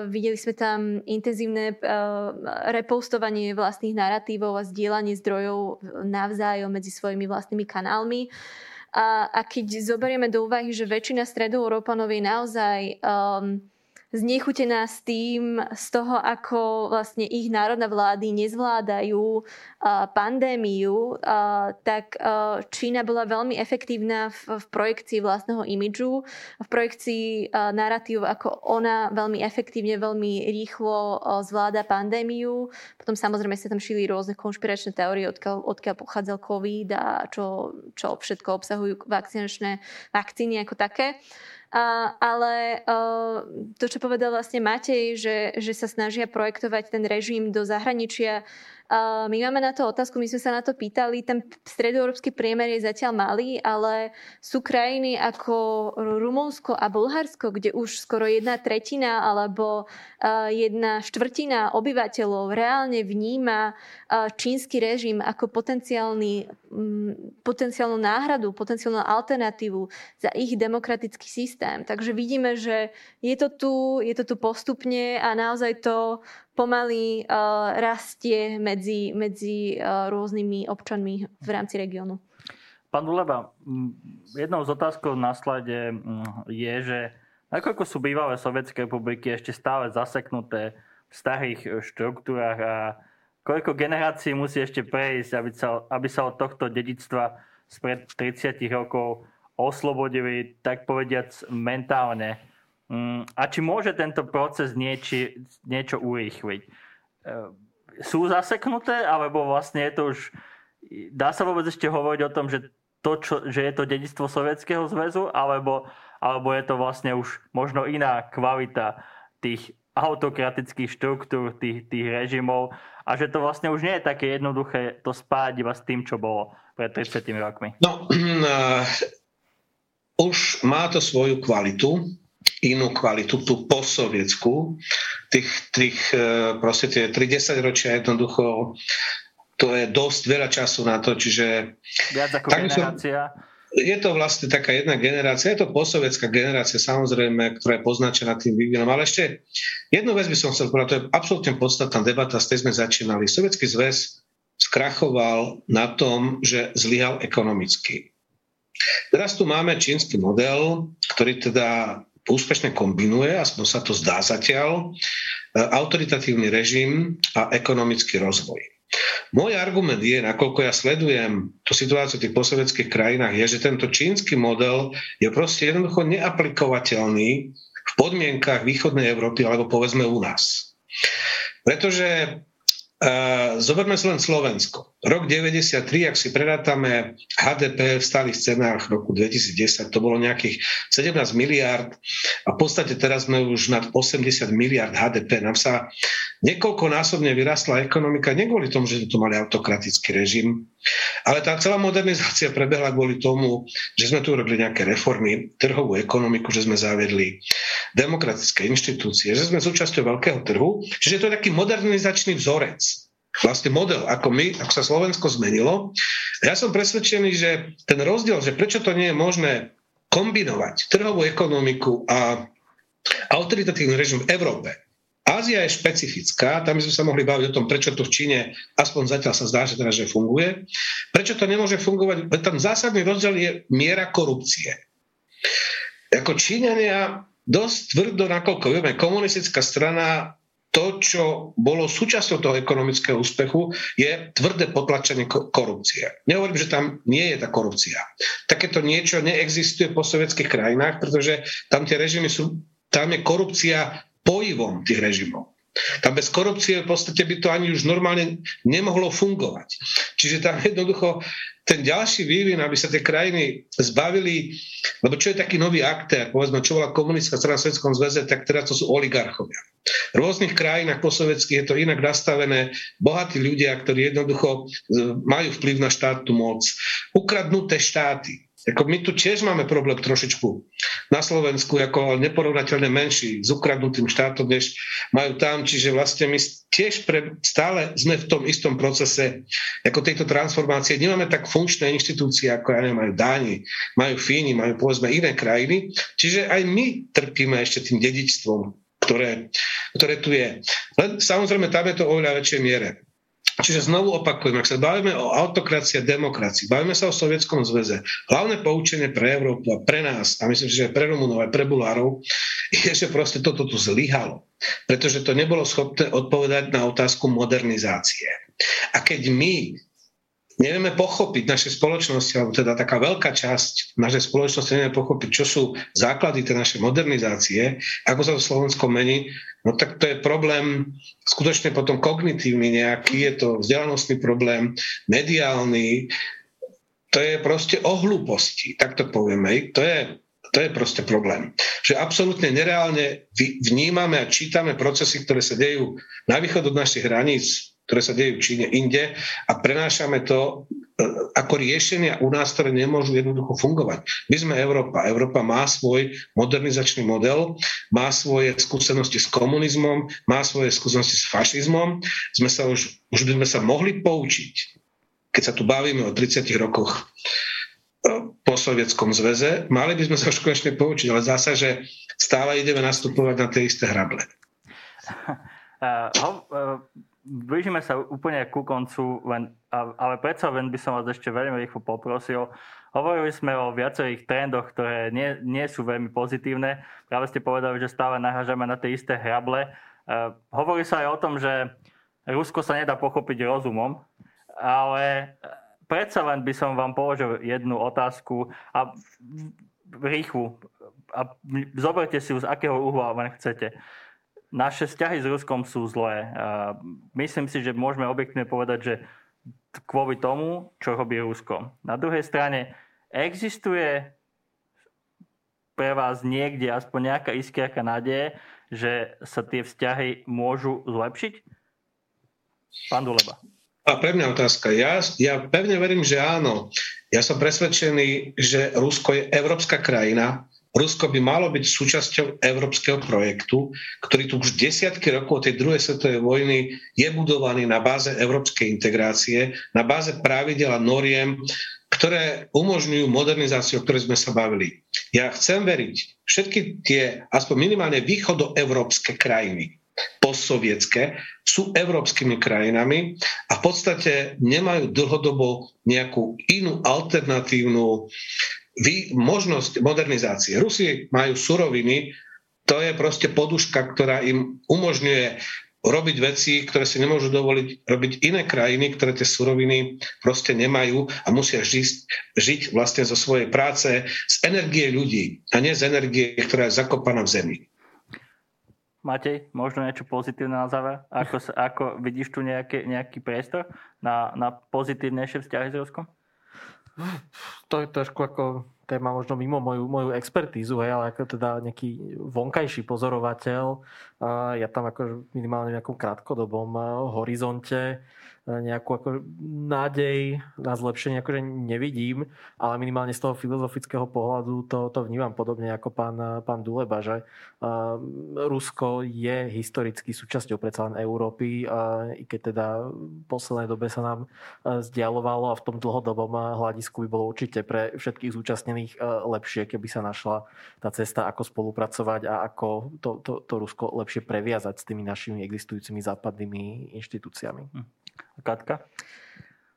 Videli sme tam intenzívne repostovanie vlastných narratívov a zdieľanie zdrojov navzájom medzi svojimi vlastnými kanálmi. A, a keď zoberieme do úvahy, že väčšina stredoeurópanov je naozaj um, znechutená s tým, z toho, ako vlastne ich národné vlády nezvládajú pandémiu, tak Čína bola veľmi efektívna v, projekcii vlastného imidžu, v projekcii narratív, ako ona veľmi efektívne, veľmi rýchlo zvláda pandémiu. Potom samozrejme sa tam šili rôzne konšpiračné teórie, odkiaľ, odkiaľ pochádzal COVID a čo, čo všetko obsahujú vakcinačné vakcíny ako také. A, ale uh, to, čo povedal vlastne Matej, že, že sa snažia projektovať ten režim do zahraničia, my máme na to otázku, my sme sa na to pýtali, ten stredoeurópsky priemer je zatiaľ malý, ale sú krajiny ako Rumunsko a Bulharsko, kde už skoro jedna tretina alebo jedna štvrtina obyvateľov reálne vníma čínsky režim ako potenciálny, potenciálnu náhradu, potenciálnu alternatívu za ich demokratický systém. Takže vidíme, že je to tu, je to tu postupne a naozaj to pomaly uh, rastie medzi, medzi uh, rôznymi občanmi v rámci regiónu. Pán Duleba, jednou z otázkov na slade je, že nakoľko sú bývalé sovietské republiky ešte stále zaseknuté v starých štruktúrach a koľko generácií musí ešte prejsť, aby sa, aby sa od tohto dedictva spred 30 rokov oslobodili, tak povediac, mentálne. Mm, a či môže tento proces nieči, niečo urýchliť? E, sú zaseknuté, alebo vlastne je to už... Dá sa vôbec ešte hovoriť o tom, že, to, čo, že je to dedictvo Sovietskeho zväzu, alebo, alebo je to vlastne už možno iná kvalita tých autokratických štruktúr, tých, tých režimov a že to vlastne už nie je také jednoduché to spájať iba s tým, čo bolo pred 30 rokmi. No, uh, už má to svoju kvalitu inú kvalitu, tú postsovietskú. Tých, tých e, proste tie 30 ročia jednoducho to je dosť veľa času na to, čiže... Viac ako generácia. Je to vlastne taká jedna generácia, je to posovetská generácia samozrejme, ktorá je poznačená tým vývinom, ale ešte jednu vec by som chcel povedať, to je absolútne podstatná debata, z tej sme začínali. Sovietský zväz skrachoval na tom, že zlyhal ekonomicky. Teraz tu máme čínsky model, ktorý teda úspešne kombinuje, aspoň sa to zdá zatiaľ, e, autoritatívny režim a ekonomický rozvoj. Môj argument je, nakoľko ja sledujem tú situáciu v tých posoveckých krajinách, je, že tento čínsky model je proste jednoducho neaplikovateľný v podmienkach východnej Európy alebo povedzme u nás. Pretože Uh, zoberme si len Slovensko. Rok 93, ak si prerátame HDP v stálych cenách roku 2010, to bolo nejakých 17 miliard a v podstate teraz sme už nad 80 miliard HDP. Nám sa niekoľkonásobne vyrastla ekonomika, nie kvôli tomu, že sme tu mali autokratický režim, ale tá celá modernizácia prebehla kvôli tomu, že sme tu urobili nejaké reformy, trhovú ekonomiku, že sme zaviedli demokratické inštitúcie, že sme súčasťou veľkého trhu. Čiže to je taký modernizačný vzorec. Vlastne model, ako my, ako sa Slovensko zmenilo. Ja som presvedčený, že ten rozdiel, že prečo to nie je možné kombinovať trhovú ekonomiku a autoritatívny režim v Európe. Ázia je špecifická, tam by sme sa mohli baviť o tom, prečo to v Číne, aspoň zatiaľ sa zdá, že teda, že funguje. Prečo to nemôže fungovať? Tam zásadný rozdiel je miera korupcie. Ako Číňania dosť tvrdo, nakoľko vieme, komunistická strana to, čo bolo súčasťou toho ekonomického úspechu, je tvrdé potlačenie korupcie. Nehovorím, že tam nie je tá korupcia. Takéto niečo neexistuje po sovietských krajinách, pretože tam tie režimy sú, tam je korupcia pojivom tých režimov. Tam bez korupcie v podstate by to ani už normálne nemohlo fungovať. Čiže tam jednoducho ten ďalší vývin, aby sa tie krajiny zbavili, lebo čo je taký nový aktér, povedzme, čo bola komunistická strana v Svetskom zväze, tak teraz to sú oligarchovia. V rôznych krajinách sovietských je to inak nastavené. Bohatí ľudia, ktorí jednoducho majú vplyv na štátnu moc. Ukradnuté štáty. Ako my tu tiež máme problém trošičku na Slovensku ako neporovnateľne menší s ukradnutým štátom, než majú tam. Čiže vlastne my tiež pre, stále sme v tom istom procese ako tejto transformácie. Nemáme tak funkčné inštitúcie, ako ja neviem, majú Dáni, majú Fíni, majú povedzme iné krajiny. Čiže aj my trpíme ešte tým dedičstvom, ktoré, ktoré tu je. Len samozrejme tam je to oveľa väčšej miere. Čiže znovu opakujem, ak sa bavíme o autokracii a demokracii, bavíme sa o Sovietskom zväze, hlavné poučenie pre Európu a pre nás, a myslím, že aj pre Rumunov, aj pre Bulárov, je, že proste toto tu zlyhalo. Pretože to nebolo schopné odpovedať na otázku modernizácie. A keď my nevieme pochopiť naše spoločnosti, alebo teda taká veľká časť našej spoločnosti nevieme pochopiť, čo sú základy tej našej modernizácie, ako sa to Slovensko mení, no tak to je problém skutočne potom kognitívny nejaký, je to vzdelanostný problém, mediálny, to je proste o hlúposti, tak to povieme. To je, to je proste problém. Že absolútne nereálne vnímame a čítame procesy, ktoré sa dejú na východ od našich hraníc, ktoré sa dejú v Číne inde a prenášame to e, ako riešenia u nás, ktoré nemôžu jednoducho fungovať. My sme Európa. Európa má svoj modernizačný model, má svoje skúsenosti s komunizmom, má svoje skúsenosti s fašizmom. Sme sa už, už by sme sa mohli poučiť, keď sa tu bavíme o 30 rokoch e, po Sovietskom zväze, mali by sme sa už konečne poučiť, ale zase, že stále ideme nastupovať na tie isté hrable. Uh, uh, blížime sa úplne ku koncu, len, ale predsa len by som vás ešte veľmi rýchlo poprosil. Hovorili sme o viacerých trendoch, ktoré nie, nie sú veľmi pozitívne. Práve ste povedali, že stále nahážame na tie isté hrable. Uh, hovorí sa aj o tom, že Rusko sa nedá pochopiť rozumom, ale predsa len by som vám položil jednu otázku a rýchlu. A zoberte si ju z akého uhla len chcete naše vzťahy s Ruskom sú zlé. Myslím si, že môžeme objektívne povedať, že kvôli tomu, čo robí Rusko. Na druhej strane, existuje pre vás niekde aspoň nejaká iskierka nádeje, že sa tie vzťahy môžu zlepšiť? Pán Duleba. A mňa otázka. Ja, ja pevne verím, že áno. Ja som presvedčený, že Rusko je európska krajina, Rusko by malo byť súčasťou európskeho projektu, ktorý tu už desiatky rokov tej druhej svetovej vojny je budovaný na báze európskej integrácie, na báze pravidel a noriem, ktoré umožňujú modernizáciu, o ktorej sme sa bavili. Ja chcem veriť, všetky tie, aspoň minimálne východoevropské krajiny, postsovietské, sú európskymi krajinami a v podstate nemajú dlhodobo nejakú inú alternatívnu vy, možnosť modernizácie. Rusi majú suroviny, to je proste poduška, ktorá im umožňuje robiť veci, ktoré si nemôžu dovoliť robiť iné krajiny, ktoré tie suroviny proste nemajú a musia žiť, žiť vlastne zo svojej práce z energie ľudí a nie z energie, ktorá je zakopaná v zemi. Matej, možno niečo pozitívne na záver? Ako, ako vidíš tu nejaký, nejaký priestor na, na pozitívnejšie vzťahy s Ruskom? To je trošku ako téma možno mimo moju, moju expertízu, hej, ale ako teda nejaký vonkajší pozorovateľ. Ja tam ako minimálne v nejakom krátkodobom horizonte nejakú ako nádej na zlepšenie akože nevidím, ale minimálne z toho filozofického pohľadu to, to vnímam podobne ako pán, pán Duleba, že uh, Rusko je historicky súčasťou predsa len Európy, uh, i keď teda v poslednej dobe sa nám uh, zdialovalo a v tom dlhodobom hľadisku by bolo určite pre všetkých zúčastnených uh, lepšie, keby sa našla tá cesta, ako spolupracovať a ako to, to, to Rusko lepšie previazať s tými našimi existujúcimi západnými inštitúciami. Hm. Katka?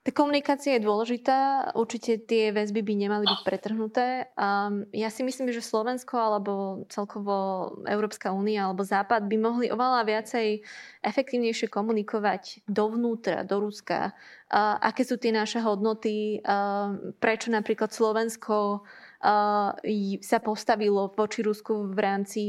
Tá komunikácia je dôležitá, určite tie väzby by nemali byť pretrhnuté. Um, ja si myslím, že Slovensko alebo celkovo Európska únia alebo Západ by mohli oveľa viacej efektívnejšie komunikovať dovnútra, do Ruska. Uh, aké sú tie naše hodnoty, uh, prečo napríklad Slovensko sa postavilo voči Rusku v rámci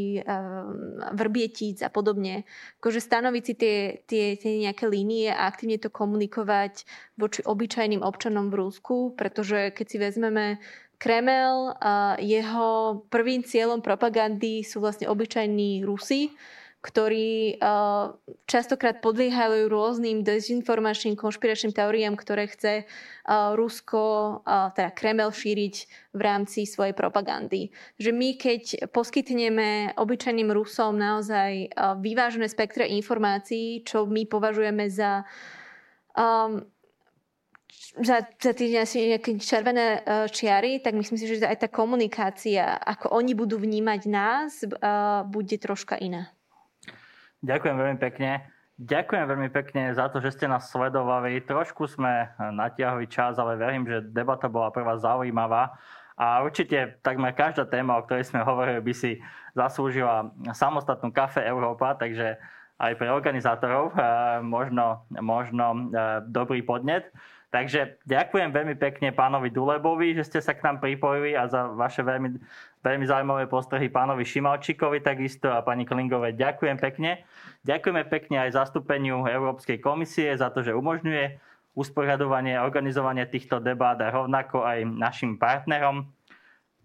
vrbietíc a podobne. Akože stanoviť si tie, tie, tie nejaké línie a aktívne to komunikovať voči obyčajným občanom v Rusku, pretože keď si vezmeme Kremel, jeho prvým cieľom propagandy sú vlastne obyčajní Rusi, ktorí uh, častokrát podliehajú rôznym dezinformačným konšpiračným teóriám, ktoré chce uh, Rusko, uh, teda Kreml šíriť v rámci svojej propagandy. Že my, keď poskytneme obyčajným Rusom naozaj uh, vyvážené spektre informácií, čo my považujeme za um, za, za tie nejaké červené čiary, tak myslím si, že aj tá komunikácia, ako oni budú vnímať nás, bude troška iná. Ďakujem veľmi pekne. Ďakujem veľmi pekne za to, že ste nás sledovali. Trošku sme natiahli čas, ale verím, že debata bola pre vás zaujímavá. A určite takmer každá téma, o ktorej sme hovorili, by si zaslúžila samostatnú kafe Európa, takže aj pre organizátorov možno, možno dobrý podnet. Takže ďakujem veľmi pekne pánovi Dulebovi, že ste sa k nám pripojili a za vaše veľmi, veľmi zaujímavé postrehy pánovi Šimalčíkovi takisto a pani Klingovej. Ďakujem pekne. Ďakujeme pekne aj zastúpeniu Európskej komisie za to, že umožňuje usporiadovanie a organizovanie týchto debát a rovnako aj našim partnerom eh,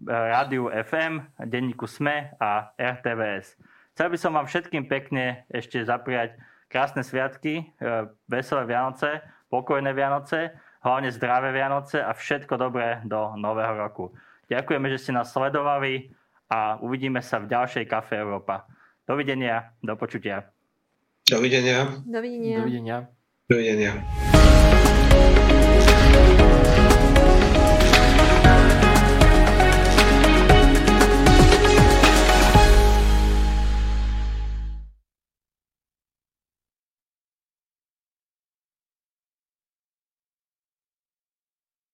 Rádiu FM, denníku SME a RTVS. Chcel by som vám všetkým pekne ešte zapriať krásne sviatky, eh, veselé Vianoce, pokojné Vianoce, hlavne zdravé Vianoce a všetko dobré do nového roku. Ďakujeme, že ste nás sledovali a uvidíme sa v ďalšej Kafe Európa. Dovidenia, do počutia. Dovidenia. Dovidenia. Dovidenia. Dovidenia.